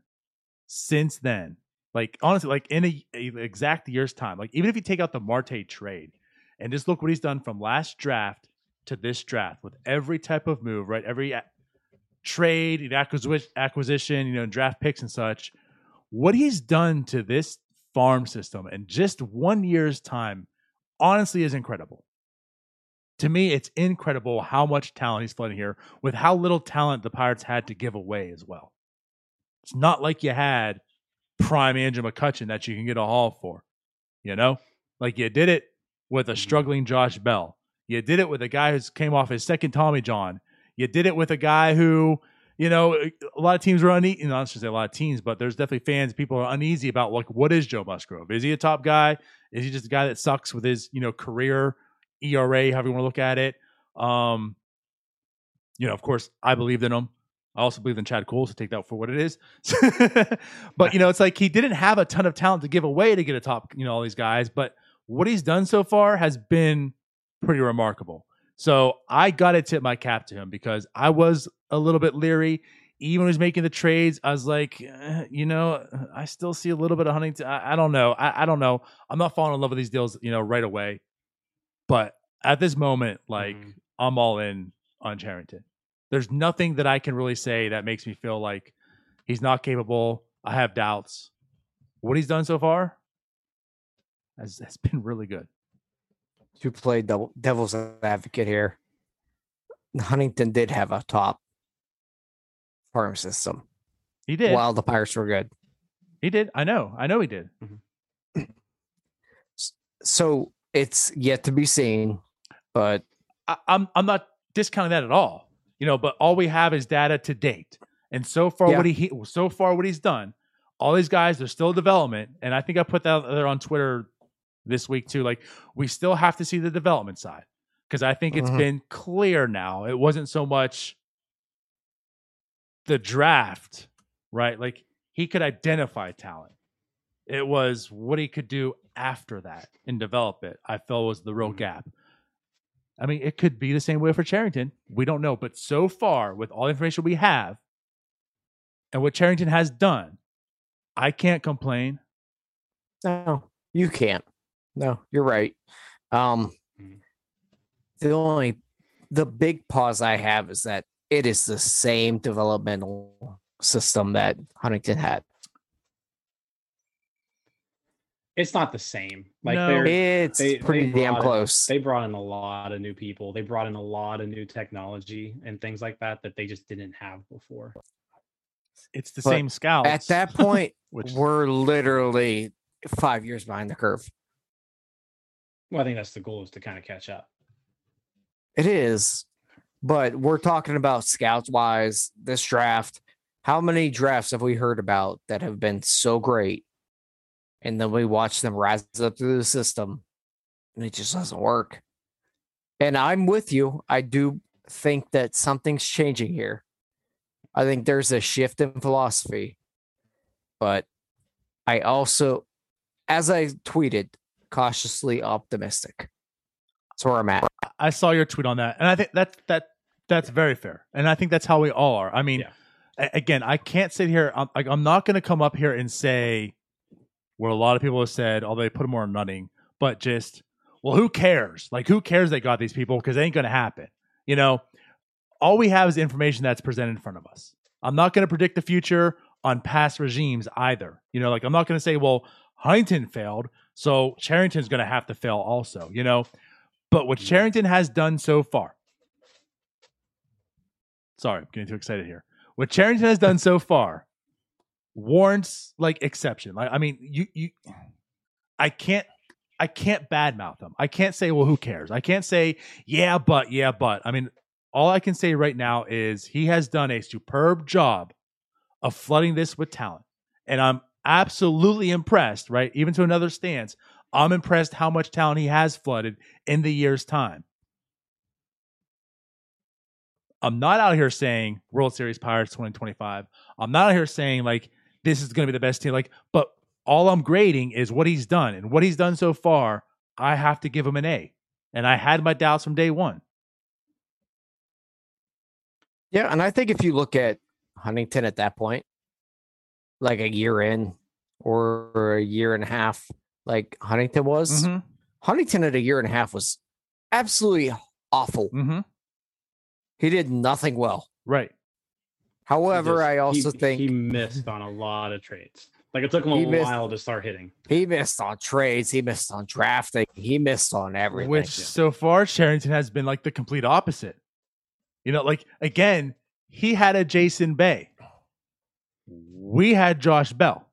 E: since then, like honestly, like in a, a exact year's time, like even if you take out the Marte trade and just look what he's done from last draft to this draft with every type of move, right? Every a- trade, and acquisition, acquisition, you know, draft picks and such. What he's done to this farm system in just one year's time, honestly, is incredible. To me, it's incredible how much talent he's flooding here with how little talent the Pirates had to give away as well. It's not like you had prime Andrew McCutchen that you can get a haul for, you know? Like you did it with a mm-hmm. struggling Josh Bell. You did it with a guy who came off his second Tommy John. You did it with a guy who, you know, a lot of teams were uneasy. Not to say a lot of teams, but there's definitely fans. People are uneasy about like, what is Joe Musgrove? Is he a top guy? Is he just a guy that sucks with his, you know, career ERA, however you want to look at it? Um, you know, of course, I believed in him. I also believe in Chad Kuhl, so take that for what it is. but you know, it's like he didn't have a ton of talent to give away to get a top, you know, all these guys. But what he's done so far has been pretty remarkable. So I got to tip my cap to him because I was a little bit leery. Even when he was making the trades, I was like, eh, you know, I still see a little bit of Huntington. I, I don't know. I, I don't know. I'm not falling in love with these deals, you know, right away. But at this moment, like
F: Mhm.
E: I'm all in on Cherington. There's nothing that I can really say that makes me feel like he's not capable. I have doubts. What he's done so far has, has been really good.
G: To play double, devil's advocate here, Huntington did have a top farm system
E: He did.
G: while the Pirates were good.
E: He did. I know. I know he did. Mm-hmm.
G: So it's yet to be seen, but
E: I, I'm I'm not discounting that at all. You know, but all we have is data to date, and so far
G: Yeah.
E: what he so far what he's done. All these guys they're still development, and I think I put that there on Twitter this week too. Like we still have to see the development side because I think it's
G: Mhm.
E: been clear now. It wasn't so much the draft, right? Like he could identify talent. It was what he could do after that and develop it. I felt was the real
F: Mhm.
E: gap. I mean, it could be the same way for Cherington. We don't know, but so far, with all the information we have and what Cherington has done, I can't complain.
G: no, you can't. No, you're right. Um,
F: Mhm.
G: the only the big pause I have is that it is the same developmental system that Huntington had.
F: It's not the same. Like
E: No.
G: It's
F: they-
G: pretty
F: they
G: damn
F: brought in-
G: close.
F: they brought in a lot of new people. They brought in a lot of new technology and things like that that they just didn't have before.
E: It's the
G: But
E: same scouts.
G: At that point,
E: which
G: we're literally five years behind the curve.
F: Well, I think that's the goal is to kind of catch up.
G: It is, but we're talking about scouts wise this draft. How many drafts have we heard about that have been so great? And then we watch them rise up through the system and it just doesn't work. And I'm with you. I do think that something's changing here. I think there's a shift in philosophy. But I also, as I tweeted, cautiously optimistic. That's where I'm at.
E: I saw your tweet on that, and I think that that that's very fair, and I think that's how we all are. I mean,
F: Yeah.
E: a- again, I can't sit here. I'm, like, I'm not going to come up here and say what a lot of people have said, although they put more on running, but just well, who cares? Like, who cares they got these people because it ain't going to happen. You know, all we have is information that's presented in front of us. I'm not going to predict the future on past regimes either. You know, like I'm not going to say, well, Huntington failed, so Cherington's going to have to fail also. You know, but what Cherington has done so far, sorry, I'm getting too excited here. What Cherington has done so far warrants like exception. Like, I mean, you you, I can't. I can't badmouth them. I can't say, well, who cares? I can't say, yeah, but, yeah, but. I mean, all I can say right now is he has done a superb job of flooding this with talent. And I'm absolutely impressed, right? Even to another stance, I'm impressed how much talent he has flooded in the year's time. I'm not out here saying World Series Pirates 2025. I'm not out here saying like this is going to be the best team. Like, but all I'm grading is what he's done, and what he's done so far. I have to give him an A, and I had my doubts from day one.
G: Yeah, and I think if you look at Huntington at that point, like a year in or a year and a half, like Huntington was,
E: Mm-hmm.
G: Huntington at a year and a half was absolutely awful.
E: Mm-hmm.
G: He did nothing well.
E: Right.
G: However,
F: just-
G: I also
F: he,
G: think
F: he missed on a lot of trades. Like it took him a
G: missed-
F: while to start hitting.
G: He missed on trades, he missed on drafting, he missed on everything.
E: Which so far Cherington has been like the complete opposite. You know, like again, he had a Jason Bay. We had Josh Bell.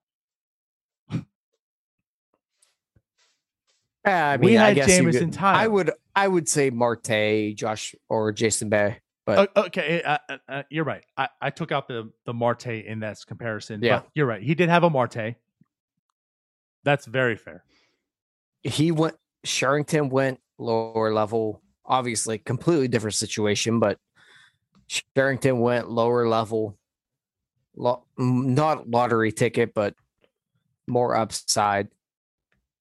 G: Yeah, I
E: we
G: mean, I
E: had
G: guess you
E: Jameson
G: could-
E: Tyler.
G: I would, I would say Marte, Josh, or Jason Bay. But
E: okay, uh, uh, uh, you're right. I, I took out the the Marte in that comparison.
G: Yeah.
E: you're right. He did have a Marte. That's very fair.
G: he went Cherington went lower level, obviously completely different situation, but Cherington went lower level, lo- not lottery ticket, but more upside.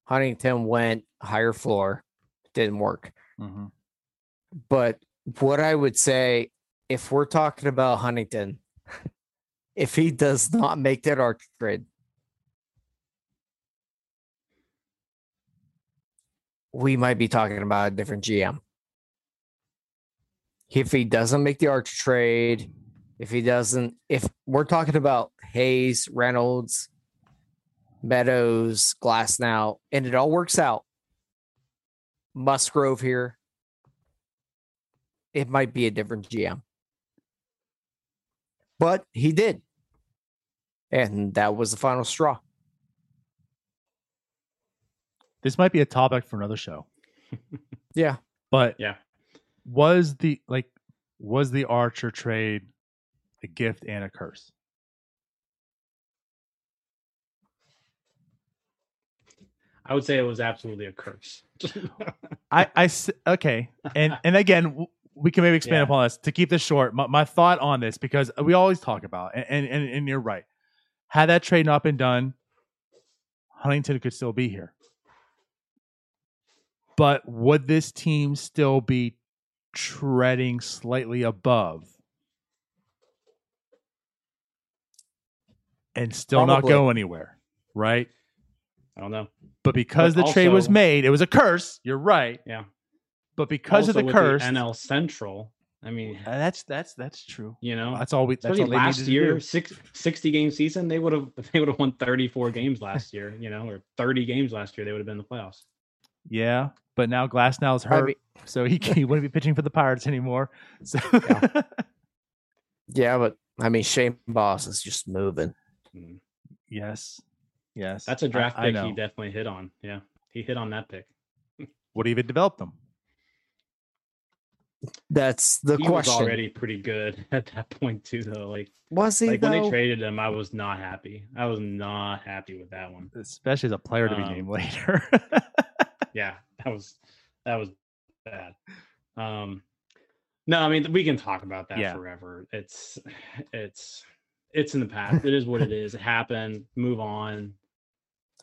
G: Huntington went higher floor, didn't work.
E: Mm-hmm.
G: But what I would say, if we're talking about Huntington, if he does not make that Archer trade, we might be talking about a different GM. If he doesn't make the Archer trade, if he doesn't, if we're talking about Hayes, Reynolds, Meadows, Glasnow, and it all works out, Musgrove here, it might be a different GM. but he did. And that was the final straw.
E: This might be a topic for another show.
G: Yeah.
E: But
F: Yeah.
E: was the like was the Archer trade a gift and a curse?
F: I would say it was absolutely a curse.
E: I, I, okay, and and again, we can maybe expand
F: Yeah.
E: upon this to keep this short. My, my thought on this because we always talk about, and, and and and you're right. Had that trade not been done, Huntington could still be here. But would this team still be treading slightly above and still not go anywhere? Right.
F: I don't know.
E: But because
F: But
E: the trade was made, it was a curse. You're right.
F: Yeah.
E: But because
F: Also
E: of the
F: with
E: curse,
F: NL Central. I mean,
E: uh, that's that's that's true.
F: you know,
E: That's all we. That's
F: especially
E: all
F: last
E: needed
F: year,
E: do.
F: six, 60 game season, they would have they would have won 34 games last year, you know, or 30 games last year, they would have been in the playoffs.
E: Yeah, but now Glass now is hurt,
G: mean-
E: so he he wouldn't be pitching for the Pirates anymore. So
G: Yeah, but I mean Shane Baz is just moving.
F: Mm.
E: yes, yes,
F: That's a draft
E: I, I
F: pick he definitely hit on. Yeah. He hit on that pick.
E: Would he even develop them?
G: That's the
F: he
G: question.
F: was already pretty good at that point too, though. Like,
G: Was he
F: like when they traded him, I was not happy. I was not happy with that one.
E: Especially as a player to be
F: Um,
E: named later.
F: Yeah, that was that was bad. Um, no, I mean we can talk about that
E: Yeah.
F: forever. It's it's it's in the past. It is what it is. It happened. Move on.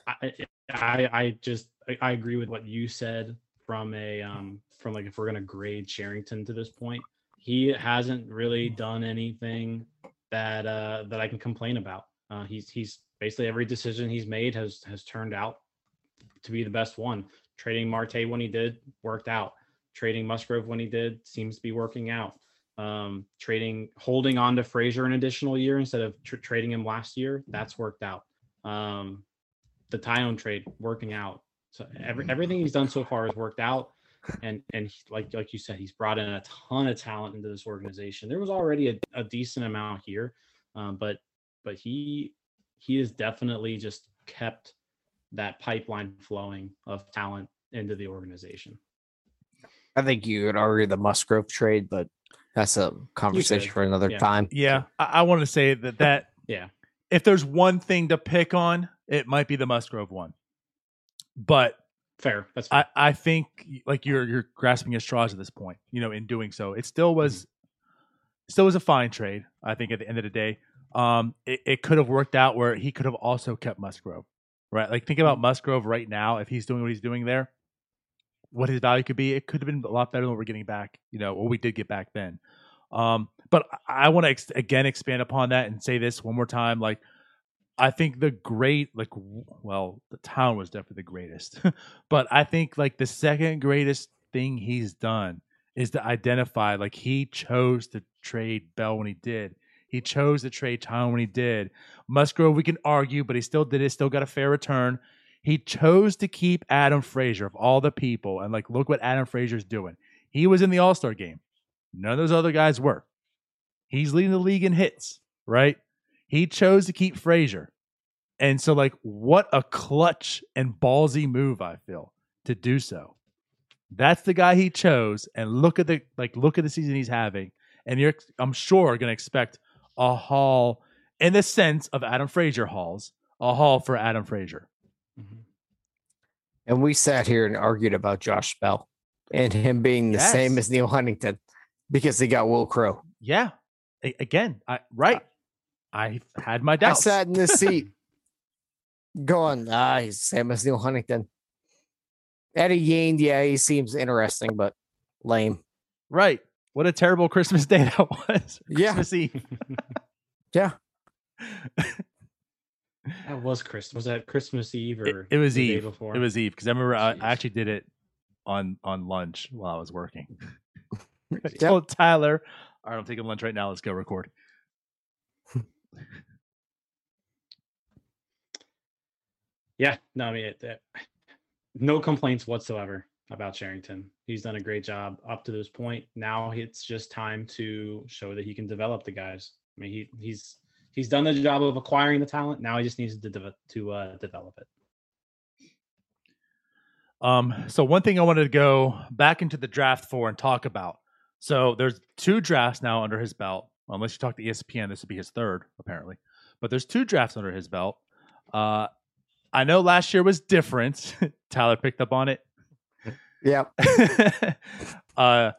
F: I I, I just I, I agree with what you said from a um from like if we're gonna grade Cherington to this point, he hasn't really done anything that uh that I can complain about. Uh, he's he's basically every decision he's made has has turned out to be the best one. Trading Marte when he did worked out. Trading Musgrove when he did seems to be working out. Um, trading, holding on to Frazier an additional year instead of tr- trading him last year, that's worked out. Um, the Taillon trade working out. So every, everything he's done so far has worked out. And and he- like like you said, he's brought in a ton of talent into this organization. There was already a, a decent amount here, um, but but he he has definitely just kept that pipeline flowing of talent into the organization.
G: I think you could argue the Musgrove trade, but that's a conversation for another
F: yeah.
G: time.
E: yeah, I, I want to say that that
F: Yeah.
E: if there's one thing to pick on, it might be the Musgrove one. But
F: Fair. That's fair.
E: I, I think like you're you're grasping at straws at this point. You know, in doing so, it still was still was a fine trade. I think at the end of the day, um, it, it could have worked out where he could have also kept Musgrove, right? Like think about Musgrove right now if he's doing what he's doing there, what his value could be. It could have been a lot better than what we're getting back. You know, what we did get back then. Um, but I, want to ex- again expand upon that and say this one more time, like. I think the great, like, well, the town was definitely the greatest, but I think like the second greatest thing he's done is to identify, like, he chose to trade Bell when he did. He chose to trade Taillon when he did. Musgrove, we can argue, but he still did it, still got a fair return. He chose to keep Adam Frazier of all the people, and like, look what Adam Frazier's doing. He was in the All Star game. None of those other guys were. He's leading the league in hits, right? He chose to keep Frazier. And so, like, what a clutch and ballsy move I feel to do so. That's the guy he chose, and look at the like, look at the season he's having, and you're, I'm sure, to expect a haul in the sense of Adam Frazier hauls, a haul for Adam Frazier.
F: Mhm.
G: And we sat here and argued about Josh Bell and him being the same as Neil Huntington because they got Wil Crowe.
E: Yeah, A- again, I right. I had my doubts.
G: I sat in the seat going, ah, he's the same as Neil Huntington. Eddy Yean, yeah, he seems interesting, but lame.
E: right. What a terrible Christmas day that was.
G: Yeah.
E: Christmas Eve.
G: Yeah.
F: That was Chris. Was that Christmas Eve or
E: it was
F: the day
E: Eve.
F: before?
E: It was Eve because I remember uh, I,
F: Jeez.
E: I actually did it on on lunch while I was working. I
G: Yep.
E: told Tyler, "All right, I'm taking lunch right now. Let's go record."
F: Yeah, no, I mean, it, it- no complaints whatsoever about Cherington. He's done a great job up to this point. Now it's just time to show that he can develop the guys. I mean, he he's he's done the job of acquiring the talent. Now he just needs to de- to uh, develop it.
E: Um, so one thing I wanted to go back into the draft for and talk about. So there's two drafts now under his belt. Unless you talk to ESPN, this would be his third, apparently. But there's two drafts under his belt. Uh, I know last year was different. Tyler picked up on it.
G: Yeah.
E: uh,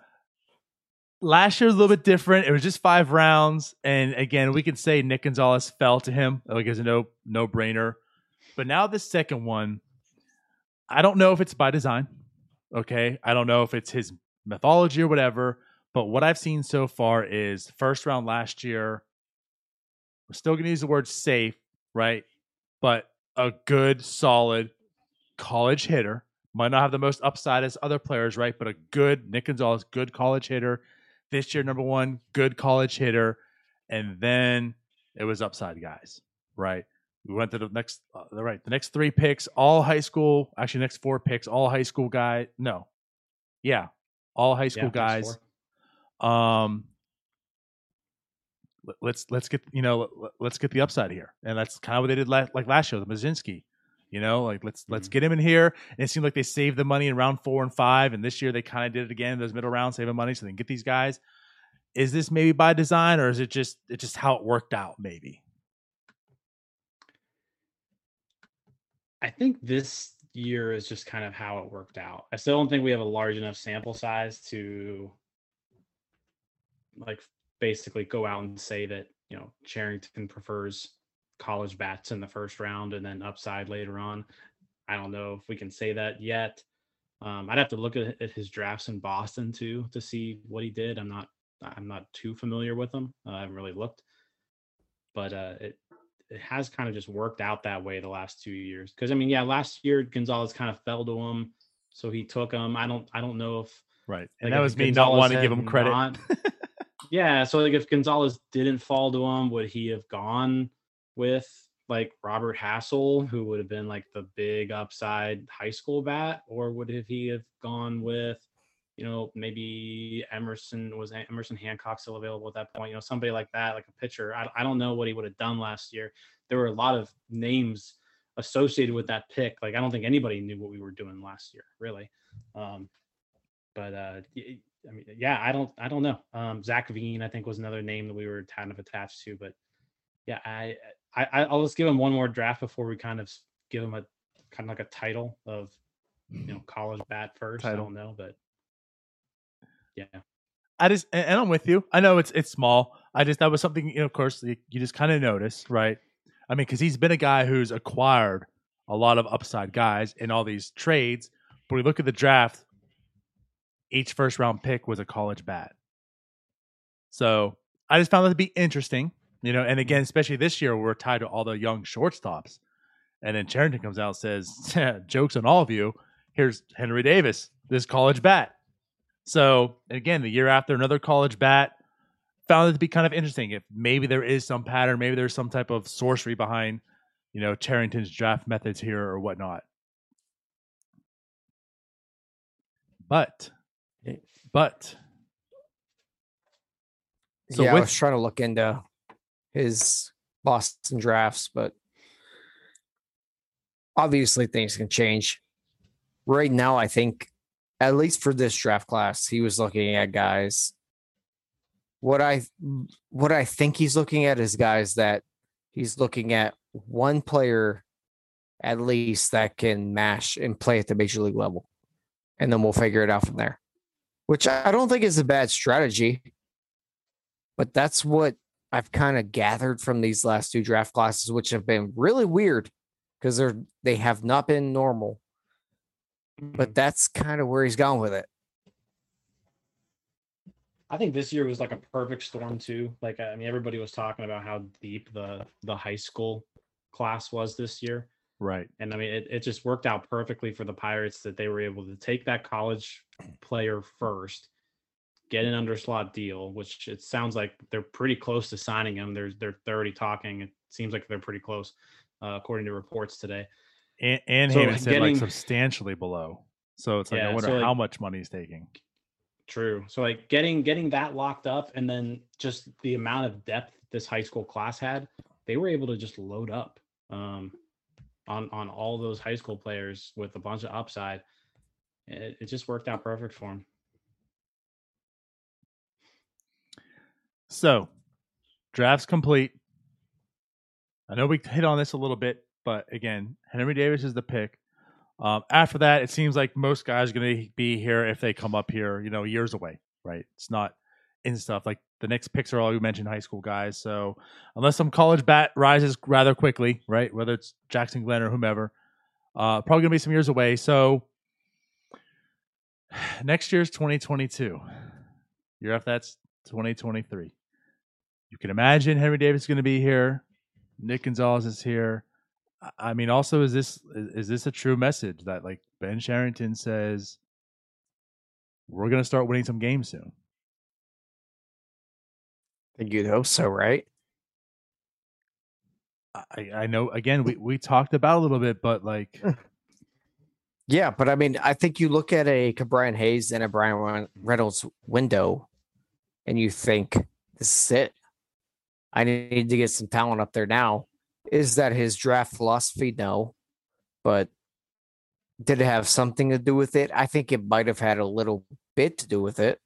E: last year was a little bit different. It was just five rounds, and again, we can say Nick Gonzalez fell to him. Like it's a no no brainer. But now the second one, I don't know if it's by design. Okay, I don't know if it's his mythology or whatever. But what I've seen so far is first round last year. We're still going to use the word safe, right? But a good, solid college hitter. Might not have the most upside as other players, right? But a good Nick Gonzalez, good college hitter. This year, number one, good college hitter. And then it was upside guys, right? We went to the next, uh, right, the next three picks, all high school. Actually, next four picks, all high school guy. No, yeah, all high school
F: Yeah,
E: guys. Um, let- let's let's get you know let- let's get the upside here, and that's kind of what they did la- like last year with Mlodzinski. You know, like let's let's
F: Mhm.
E: get him in here. And it seemed like they saved the money in round four and five, and this year they kind of did it again in those middle rounds, saving money so they can get these guys. Is this maybe by design, or is it just it just how it worked out? Maybe.
F: I think this year is just kind of how it worked out. I still don't think we have a large enough sample size to like basically go out and say that, you know, Cherington prefers college bats in the first round and then upside later on. I don't know if we can say that yet. Um, I'd have to look at, at his drafts in Boston too to see what he did. I'm not I'm not too familiar with him. Uh, I haven't really looked, but uh, it it has kind of just worked out that way the last two years. Because I mean, yeah, last year Gonzalez kind of fell to him, so he took him. I don't I don't know if
E: Right, and
F: like,
E: that was me not
F: Gonzalez
E: wanting to give him credit.
F: not- yeah, so like if Gonzalez didn't fall to him, would he have gone with like Robert Hassell, who would have been like the big upside high school bat, or would have he have gone with, you know, maybe Emerson was Emerson Hancock still available at that point? You know, somebody like that, like a pitcher. I, I don't know what he would have done last year. There were a lot of names associated with that pick. Like I don't think anybody knew what we were doing last year, really. Um, but uh, I mean, yeah, I don't, I don't know. Um, Zach Veen, I think, was another name that we were kind of attached to, but yeah, I, I, I- I'll just give him one more draft before we kind of give him a kind of like a title of, you know, college bat first. I don't know, but yeah,
E: I just and and I'm with you. I know it's it's small. I just that was something you know, of course you, you just kind of notice, right? I mean, because he's been a guy who's acquired a lot of upside guys in all these trades. But we look at the draft, each first round pick was a college bat. So I just found that to be interesting, you know. And again, mm. especially this year, we're tied to all the young shortstops. And then Cherington comes out and says, "Jokes on all of you. Here's Henry Davis, this college bat." So again, the year after another college bat, found it to be kind of interesting. If maybe there is some pattern, maybe there's some type of sorcery behind, you know, Cherington's draft methods here or whatnot. But, but, So
G: yeah, I was trying to look into his Boston drafts, but obviously things can change. Right now, I think, at least for this draft class, he was looking at guys. What I what I think he's looking at is guys that he's looking at one player at least that can mash and play at the major league level. And then we'll figure it out from there. Which I don't think is a bad strategy but that's what I've kind of gathered from these last two draft classes, which have been really weird because they're they have not been normal. But mm-hmm. that's kind of where he's gone with it.
F: I think this year was like a perfect storm too. Like I mean, everybody was talking about how deep the the high school class was this year.
E: right.
F: And I mean, it, it just worked out perfectly for the Pirates that they were able to take that college player first, get an underslot deal, which it sounds like they're pretty close to signing him. There's they're they're already talking. It seems like they're pretty close, uh, according to reports today.
E: And, and
F: So,
E: Heyman said like substantially below. So it's like I wonder
F: so, like-
E: how much money he's taking.
F: True. So like getting getting that locked up and then just the amount of depth this high school class had, they were able to just load up um, on on all those high school players with a bunch of upside. It, it just worked out perfect for them.
E: So, drafts complete. I know we hit on this a little bit, but again, Henry Davis is the pick. Um, after that, it seems like most guys are going to be here if they come up here, you know, years away, right? It's not in stuff like the next picks are all you mentioned high school guys. So unless some college bat rises rather quickly, right? Whether it's Jackson Glenn or whomever, uh, probably going to be some years away. So next year's 2022. Year after that's 2023. You can imagine Henry Davis is going to be here. Nick Gonzalez is here. I mean, also, is this is this a true message that like Ben Cherington says we're going to start winning some games soon?
G: I think you'd hope so, right?
E: I, I know. Again, we we talked about a little bit, but like,
G: yeah, but I mean, I think you look at a Brian Hayes and a Bryan Reynolds window, and you think this is it. I need to get some talent up there now. Is that his draft philosophy? No. But did it have something to do with it? I think it might have had a little bit to do with it,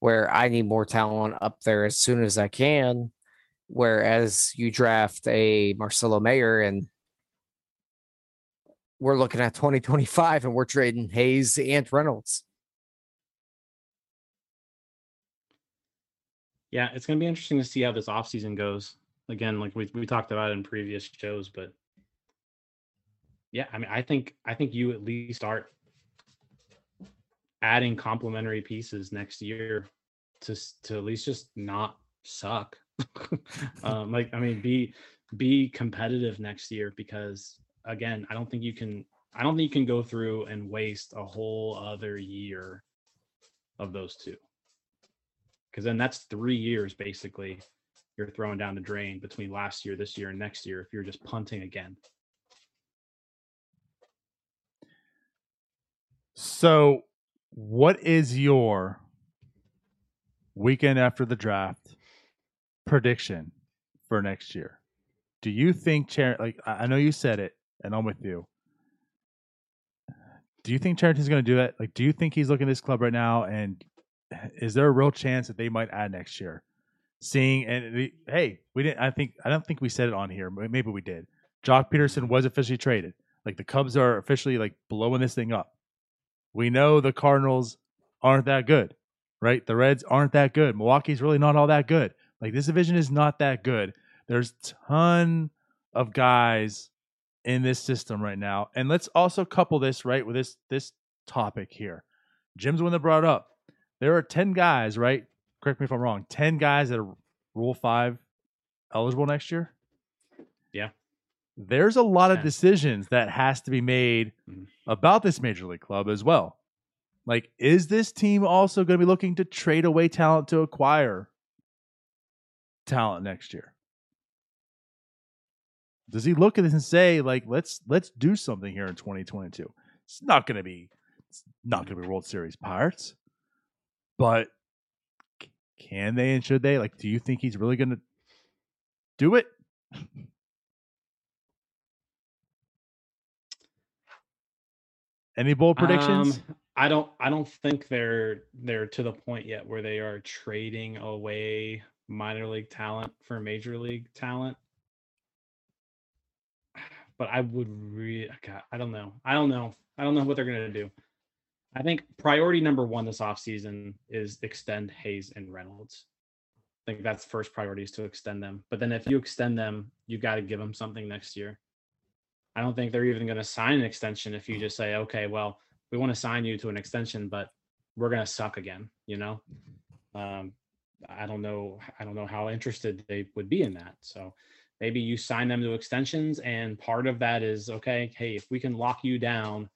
G: where I need more talent up there as soon as I can. Whereas you draft a Marcelo Mayer and we're looking at 2025 and we're trading Hayes and Reynolds.
F: Yeah, it's going to be interesting to see how this offseason goes again, like we we talked about in previous shows, but yeah, I mean, I think I think you at least start adding complementary pieces next year to to at least just not suck. um, like, I mean, be be competitive next year because again, I don't think you can. I don't think you can go through and waste a whole other year of those two because then that's three years basically you're throwing down the drain between last year, this year, and next year if you're just punting again.
E: So, what is your weekend after the draft prediction for next year? Do you think Char- like I know you said it, and I'm with you. Do you think Cherington's going to do it? Like, do you think he's looking at this club right now, and is there a real chance that they might add next year? seeing and hey, we didn't. I think I don't think we said it on here. Maybe we did. Joc Pederson was officially traded. Like the Cubs are officially like blowing this thing up. We know the Cardinals aren't that good, right? The Reds aren't that good. Milwaukee's really not all that good. Like this division is not that good. There's ton of guys in this system right now. And let's also couple this right with this this topic here. Jim's one that brought up. There are 10 guys, right? correct me if I'm wrong, 10 guys that are Rule 5 eligible next year?
F: Yeah.
E: There's a lot of decisions that has to be made mm-hmm. about this major league club as well. Like, is this team also going to be looking to trade away talent to acquire talent next year? Does he look at this and say, like, let's let's do something here in 2022? It's not going to be, it's not going to be World Series Pirates, but can they and should they? Like, do you think he's really going to do it? Any bold predictions?
F: Um, I don't. I don't think they're they're to the point yet where they are trading away minor league talent for major league talent. But I would really. I don't know. I don't know. I don't know what they're to do. I think priority number one this offseason is extend Hayes and Reynolds. I think that's first priority is to extend them. But then if you extend them, you've got to give them something next year. I don't think they're even going to sign an extension if you just say, okay, well, we want to sign you to an extension, but we're going to suck again. You know, um, I don't know. I don't know how interested they would be in that. So maybe you sign them to extensions, and part of that is okay. Hey, if we can lock you down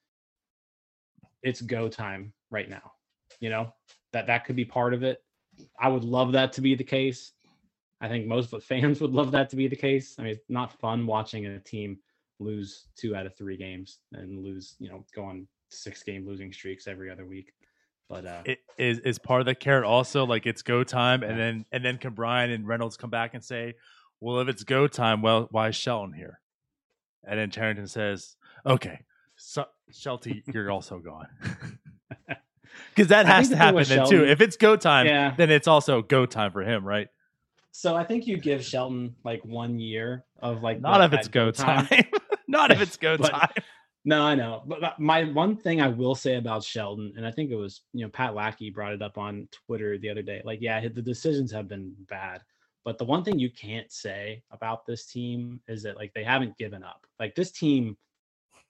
F: it's go time right now. You know, that that could be part of it. I would love that to be the case. I think most fans would love that to be the case. I mean, it's not fun watching a team lose two out of three games and lose, you know, go on six game losing streaks every other week. But uh,
E: it is is part of the carrot also like it's go time and then and then can Brian and Reynolds come back and say, well, if it's go time, well, why is Shelton here? And then Cherington says, okay, so, Shelty, you're also gone. Because that has to happen then too. If it's go time,
F: Yeah.
E: then it's also go time for him, right?
F: so I think you give Shelton like one year of like
E: Not if it's go time. Not if it's go
F: But-
E: time.
F: No, I know. But but my one thing I will say about Shelton, and I think it was, you know, Pat Lackey brought it up on Twitter the other day. Like, yeah, the decisions have been bad. But the one thing you can't say about this team is that like they haven't given up. Like this team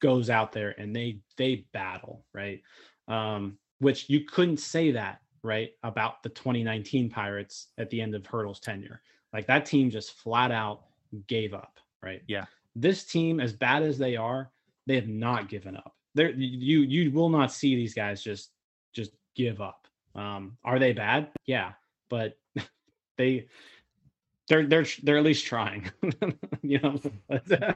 F: goes out there and they they battle, right? Um, which you couldn't say that, right, about the 2019 Pirates at the end of Hurdle's tenure. Like that team just flat out gave up, right?
E: Yeah.
F: This team, as bad as they are, they have not given up. There, you you will not see these guys just just give up. Um, are they bad? Yeah, but they they're they're they're at least trying, you know,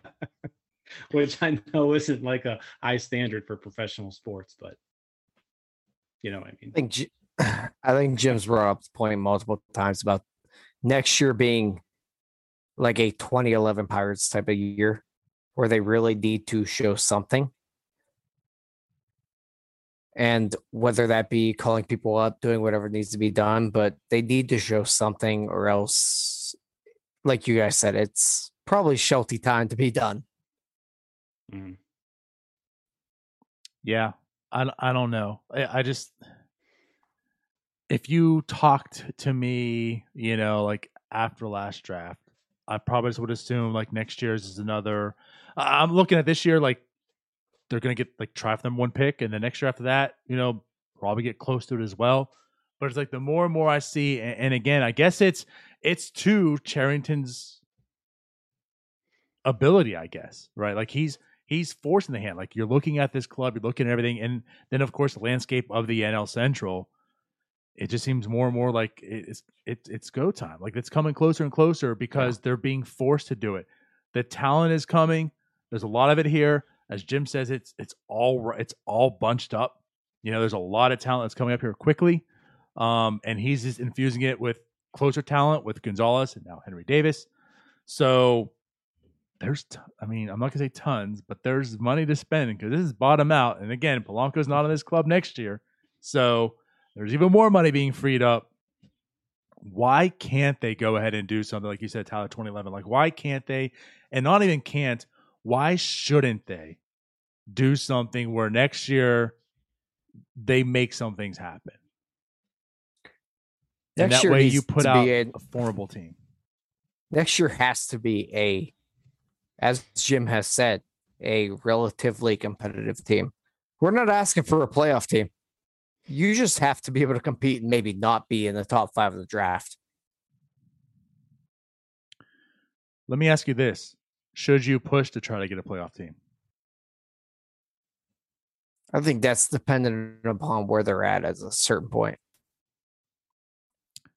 F: which I know isn't like a high standard for professional sports, but you know what I mean.
G: I think I think Jim's brought up the point multiple times about next year being like a 2011 Pirates type of year where they really need to show something. And whether that be calling people up, doing whatever needs to be done, but they need to show something or else, like you guys said, it's probably Shelty time to be done.
F: Mhm.
E: Yeah, I don't know. I, I just if you talked to me, you know, like after last draft, I probably would assume like next year's is another. I- I'm looking at this year like they're gonna get like try for them one pick, and the next year after that, you know, probably get close to it as well. But it's like the more and more I see, and, and again, I guess it's it's to Cherington's ability, I guess, right? Like he's he's forcing the hand. Like you're looking at this club, you're looking at everything, and then of course the landscape of the NL Central. It just seems more and more like it's it's it's go time. Like it's coming closer and closer because they're being forced to do it. The talent is coming. There's a lot of it here. As Jim says, it's it's all it's all bunched up. You know, there's a lot of talent that's coming up here quickly, um, and he's just infusing it with closer talent with Gonzales and now Henry Davis. So there's, t- I mean, I'm not gonna say tons, but there's money to spend because this is bottom out. And again, Polanco's not in this club next year, so there's even more money being freed up. Why can't they go ahead and do something like you said, Tyler 2011? Like, why can't they? And not even can't. Why shouldn't they do something where next year they make some things happen? and
G: Next
E: that
G: year
E: way you put out
G: a-
E: a formidable team.
G: next year has to be a, as Jim has said, a relatively competitive team. We're not asking for a playoff team. You just have to be able to compete and maybe not be in the top five of the draft.
E: Let me ask you this: Should you push to try to get a playoff team?
G: I think that's dependent upon where they're at at a certain point.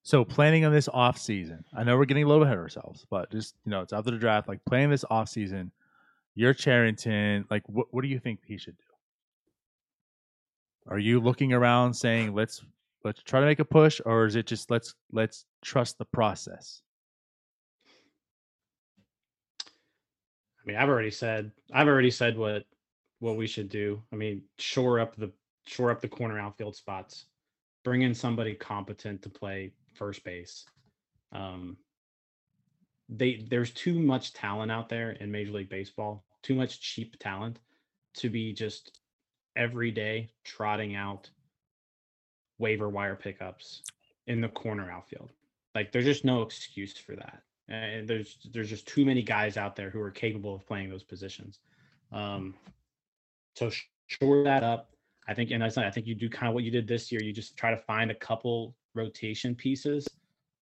E: So planning on this off season, I know we're getting a little ahead of ourselves, but just you know, it's after the draft. Like planning this off season, you're Cherington. Like, what what do you think he should do? Are you looking around saying let's let's try to make a push, or is it just let's let's trust the process?
F: I mean, I've already said I've already said what what we should do. I mean, shore up the shore up the corner outfield spots. Bring in somebody competent to play first base. Um they there's too much talent out there in Major League Baseball, too much cheap talent to be just every day trotting out waiver wire pickups in the corner outfield. Like there's just no excuse for that. And there's there's just too many guys out there who are capable of playing those positions. Um, so sh- shore that up. I think, and I I think you do kind of what you did this year. You just try to find a couple rotation pieces,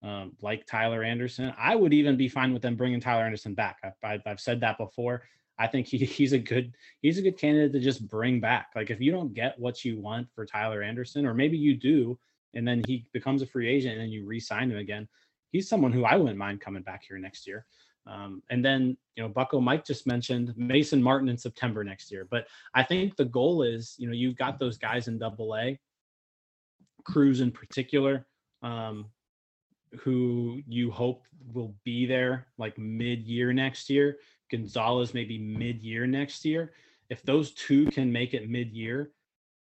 F: um, like Tyler Anderson. I would even be fine with them bringing Tyler Anderson back. I've, I've, I've said that before. I think he, he's a good he's a good candidate to just bring back. Like if you don't get what you want for Tyler Anderson, or maybe you do, and then he becomes a free agent and then you re-sign him again. He's someone who I wouldn't mind coming back here next year. Um, and then, you know, Bucko Mike just mentioned Mason Martin in September next year. But I think the goal is, you know, you've got those guys in double A. Cruz in particular, um, who you hope will be there like mid year next year. Gonzales maybe mid year next year. If those two can make it mid year,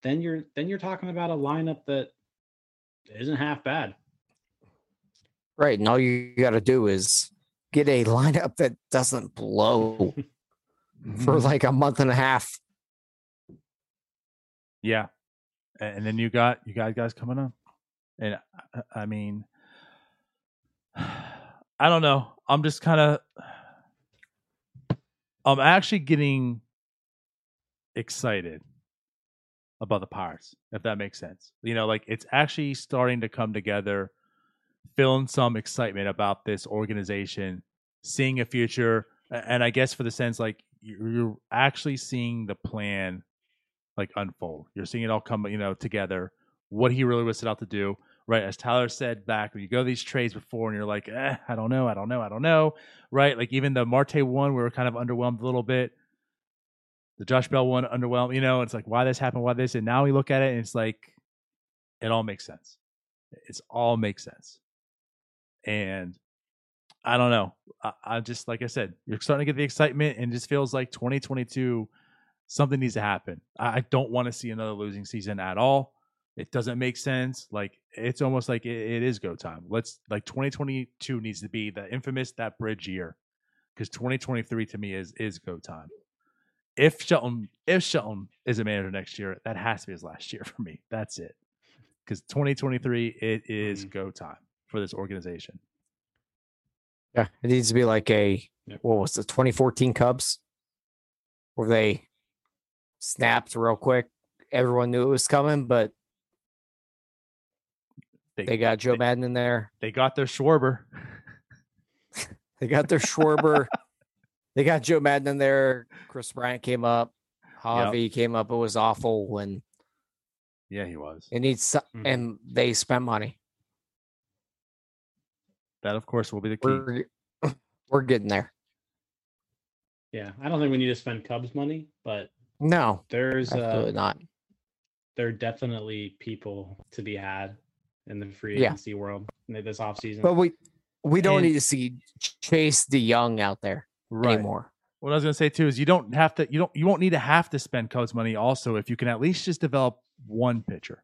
F: then you're then you're talking about a lineup that isn't half bad.
G: Right. And all you got to do is get a lineup that doesn't blow for
E: Mm-hmm.
G: like a month and a half.
E: Yeah, A- and then you got you got guys coming up, and I, mean, I don't know. I'm just kind of, I'm actually getting excited about the Pirates, if that makes sense. You know, like it's actually starting to come together, feeling some excitement about this organization, seeing a future, and I guess for the sense like you're actually seeing the plan like unfold. You're seeing it all come, you know, together. What he really was set out to do, right? As Tyler said back, when you go to these trades before, and you're like, eh, I don't know, I don't know, I don't know, right? Like even the Marte one, we were kind of underwhelmed a little bit. The Josh Bell one, underwhelmed. You know, it's like why this happened, why this, and now we look at it, and it's like it all makes sense. It's all makes sense, and I don't know. I, I just like I said, you're starting to get the excitement, and it just feels like 2022 something needs to happen. I I don't want to see another losing season at all. It doesn't make sense. Like it's almost like it, it is go time. Let's like 2022 needs to be the infamous that bridge year because 2023 to me is is go time. If Shelton if Shelton is a manager next year, that has to be his last year for me. That's it. Because 2023 it is
F: Mhm.
E: go time for this organization.
G: Yeah. It needs to be like a,
F: Yep.
G: what was the 2014 Cubs where they snapped real quick. Everyone knew it was coming, but they got Joe
E: they,
G: Maddon in there.
E: they got their Schwarber.
G: They got their Schwarber. they got Joe Maddon in there. Kris Bryant came up. Javi came up. It was awful when
E: Yeah, he was.
G: it needs, so-
F: Mhm.
G: and they spent money.
E: That of course will be the key.
G: We're, we're getting there.
F: Yeah, I don't think we need to spend Cubs money, but
G: No,
F: there's
G: absolutely
F: uh,
G: not.
F: there are definitely people to be had in the free
G: Yeah.
F: agency world in this offseason.
G: But we we don't
E: And-
G: need to see Chase De Jong out there
E: Right.
G: anymore.
E: What I was gonna say too is you don't have to you don't you won't need to have to spend Cubs money also if you can at least just develop one pitcher.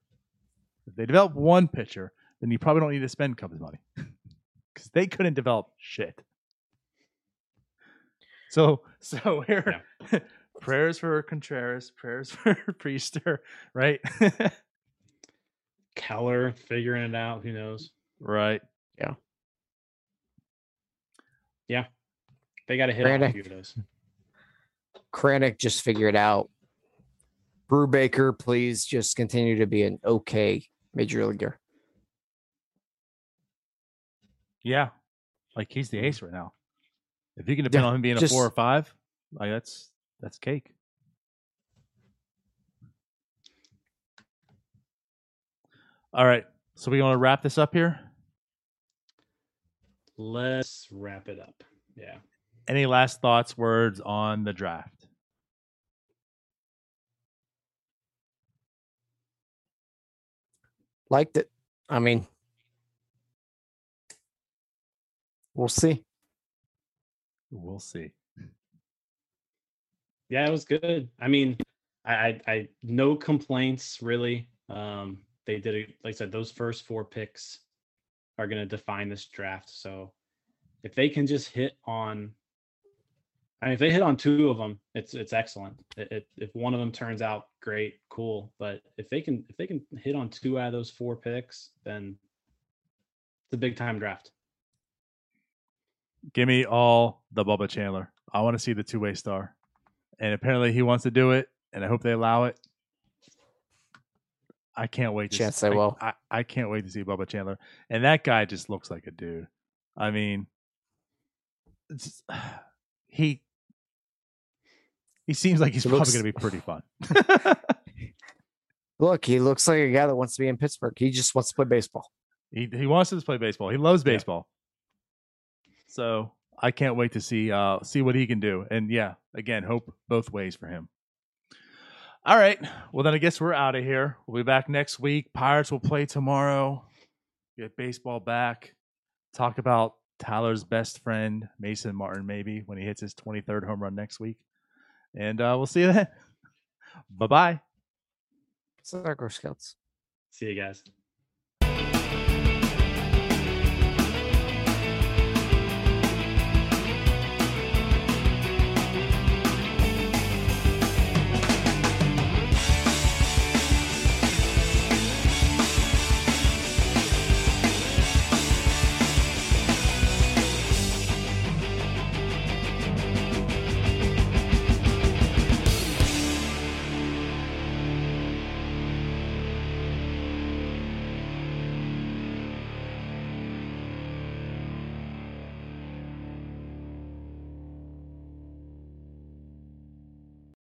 E: If they develop one pitcher, then you probably don't need to spend Cubs money. Because they couldn't develop shit. So so here prayers for Contreras, prayers for Priester, right?
F: Keller figuring it out. Who knows?
E: right. Yeah. Yeah.
F: They got to hit on a few of those.
G: Kranick just figure it out. Brubaker, please just continue to be an okay major leaguer.
E: Yeah. Like he's the ace right now. If you can depend
G: Yeah,
E: on him being a four or five, like that's that's cake. All right. So we want to wrap this up here.
F: Let's wrap it up. Yeah.
E: Any last thoughts, words on the draft?
G: Liked it. I mean, we'll see.
E: We'll see.
F: Yeah, it was good. I mean, I, I, I no complaints really. Um, they did it. Like I said, those first four picks are going to define this draft. So if they can just hit on, I mean, if they hit on two of them, it's it's excellent. It, it, if one of them turns out great, cool. But if they can if they can hit on two out of those four picks, then it's a big time draft.
E: Give me all the Bubba Chandler. I want to see the two way star. And apparently he wants to do it, and I hope they allow it. I can't wait to
G: Chance
E: see,
G: they
E: I-
G: will.
E: I, I can't wait to see Bubba Chandler. And that guy just looks like a dude. I mean, it's, he he seems like he's
G: He
E: probably
G: looks-
E: going to be pretty fun.
G: Look, he looks like a guy that wants to be in Pittsburgh. He just wants to play baseball.
E: he he wants to play baseball. He loves
F: Yeah.
E: baseball. So I can't wait to see uh see what he can do. And yeah, again, hope both ways for him. All right. Well, then I guess we're out of here. We'll be back next week. Pirates will play tomorrow. Get baseball back. Talk about Tyler's best friend, Mason Martin, maybe when he hits his 23rd home run next week. And uh, we'll see you then. bye bye.
G: It's our Girl Scouts.
F: See you guys.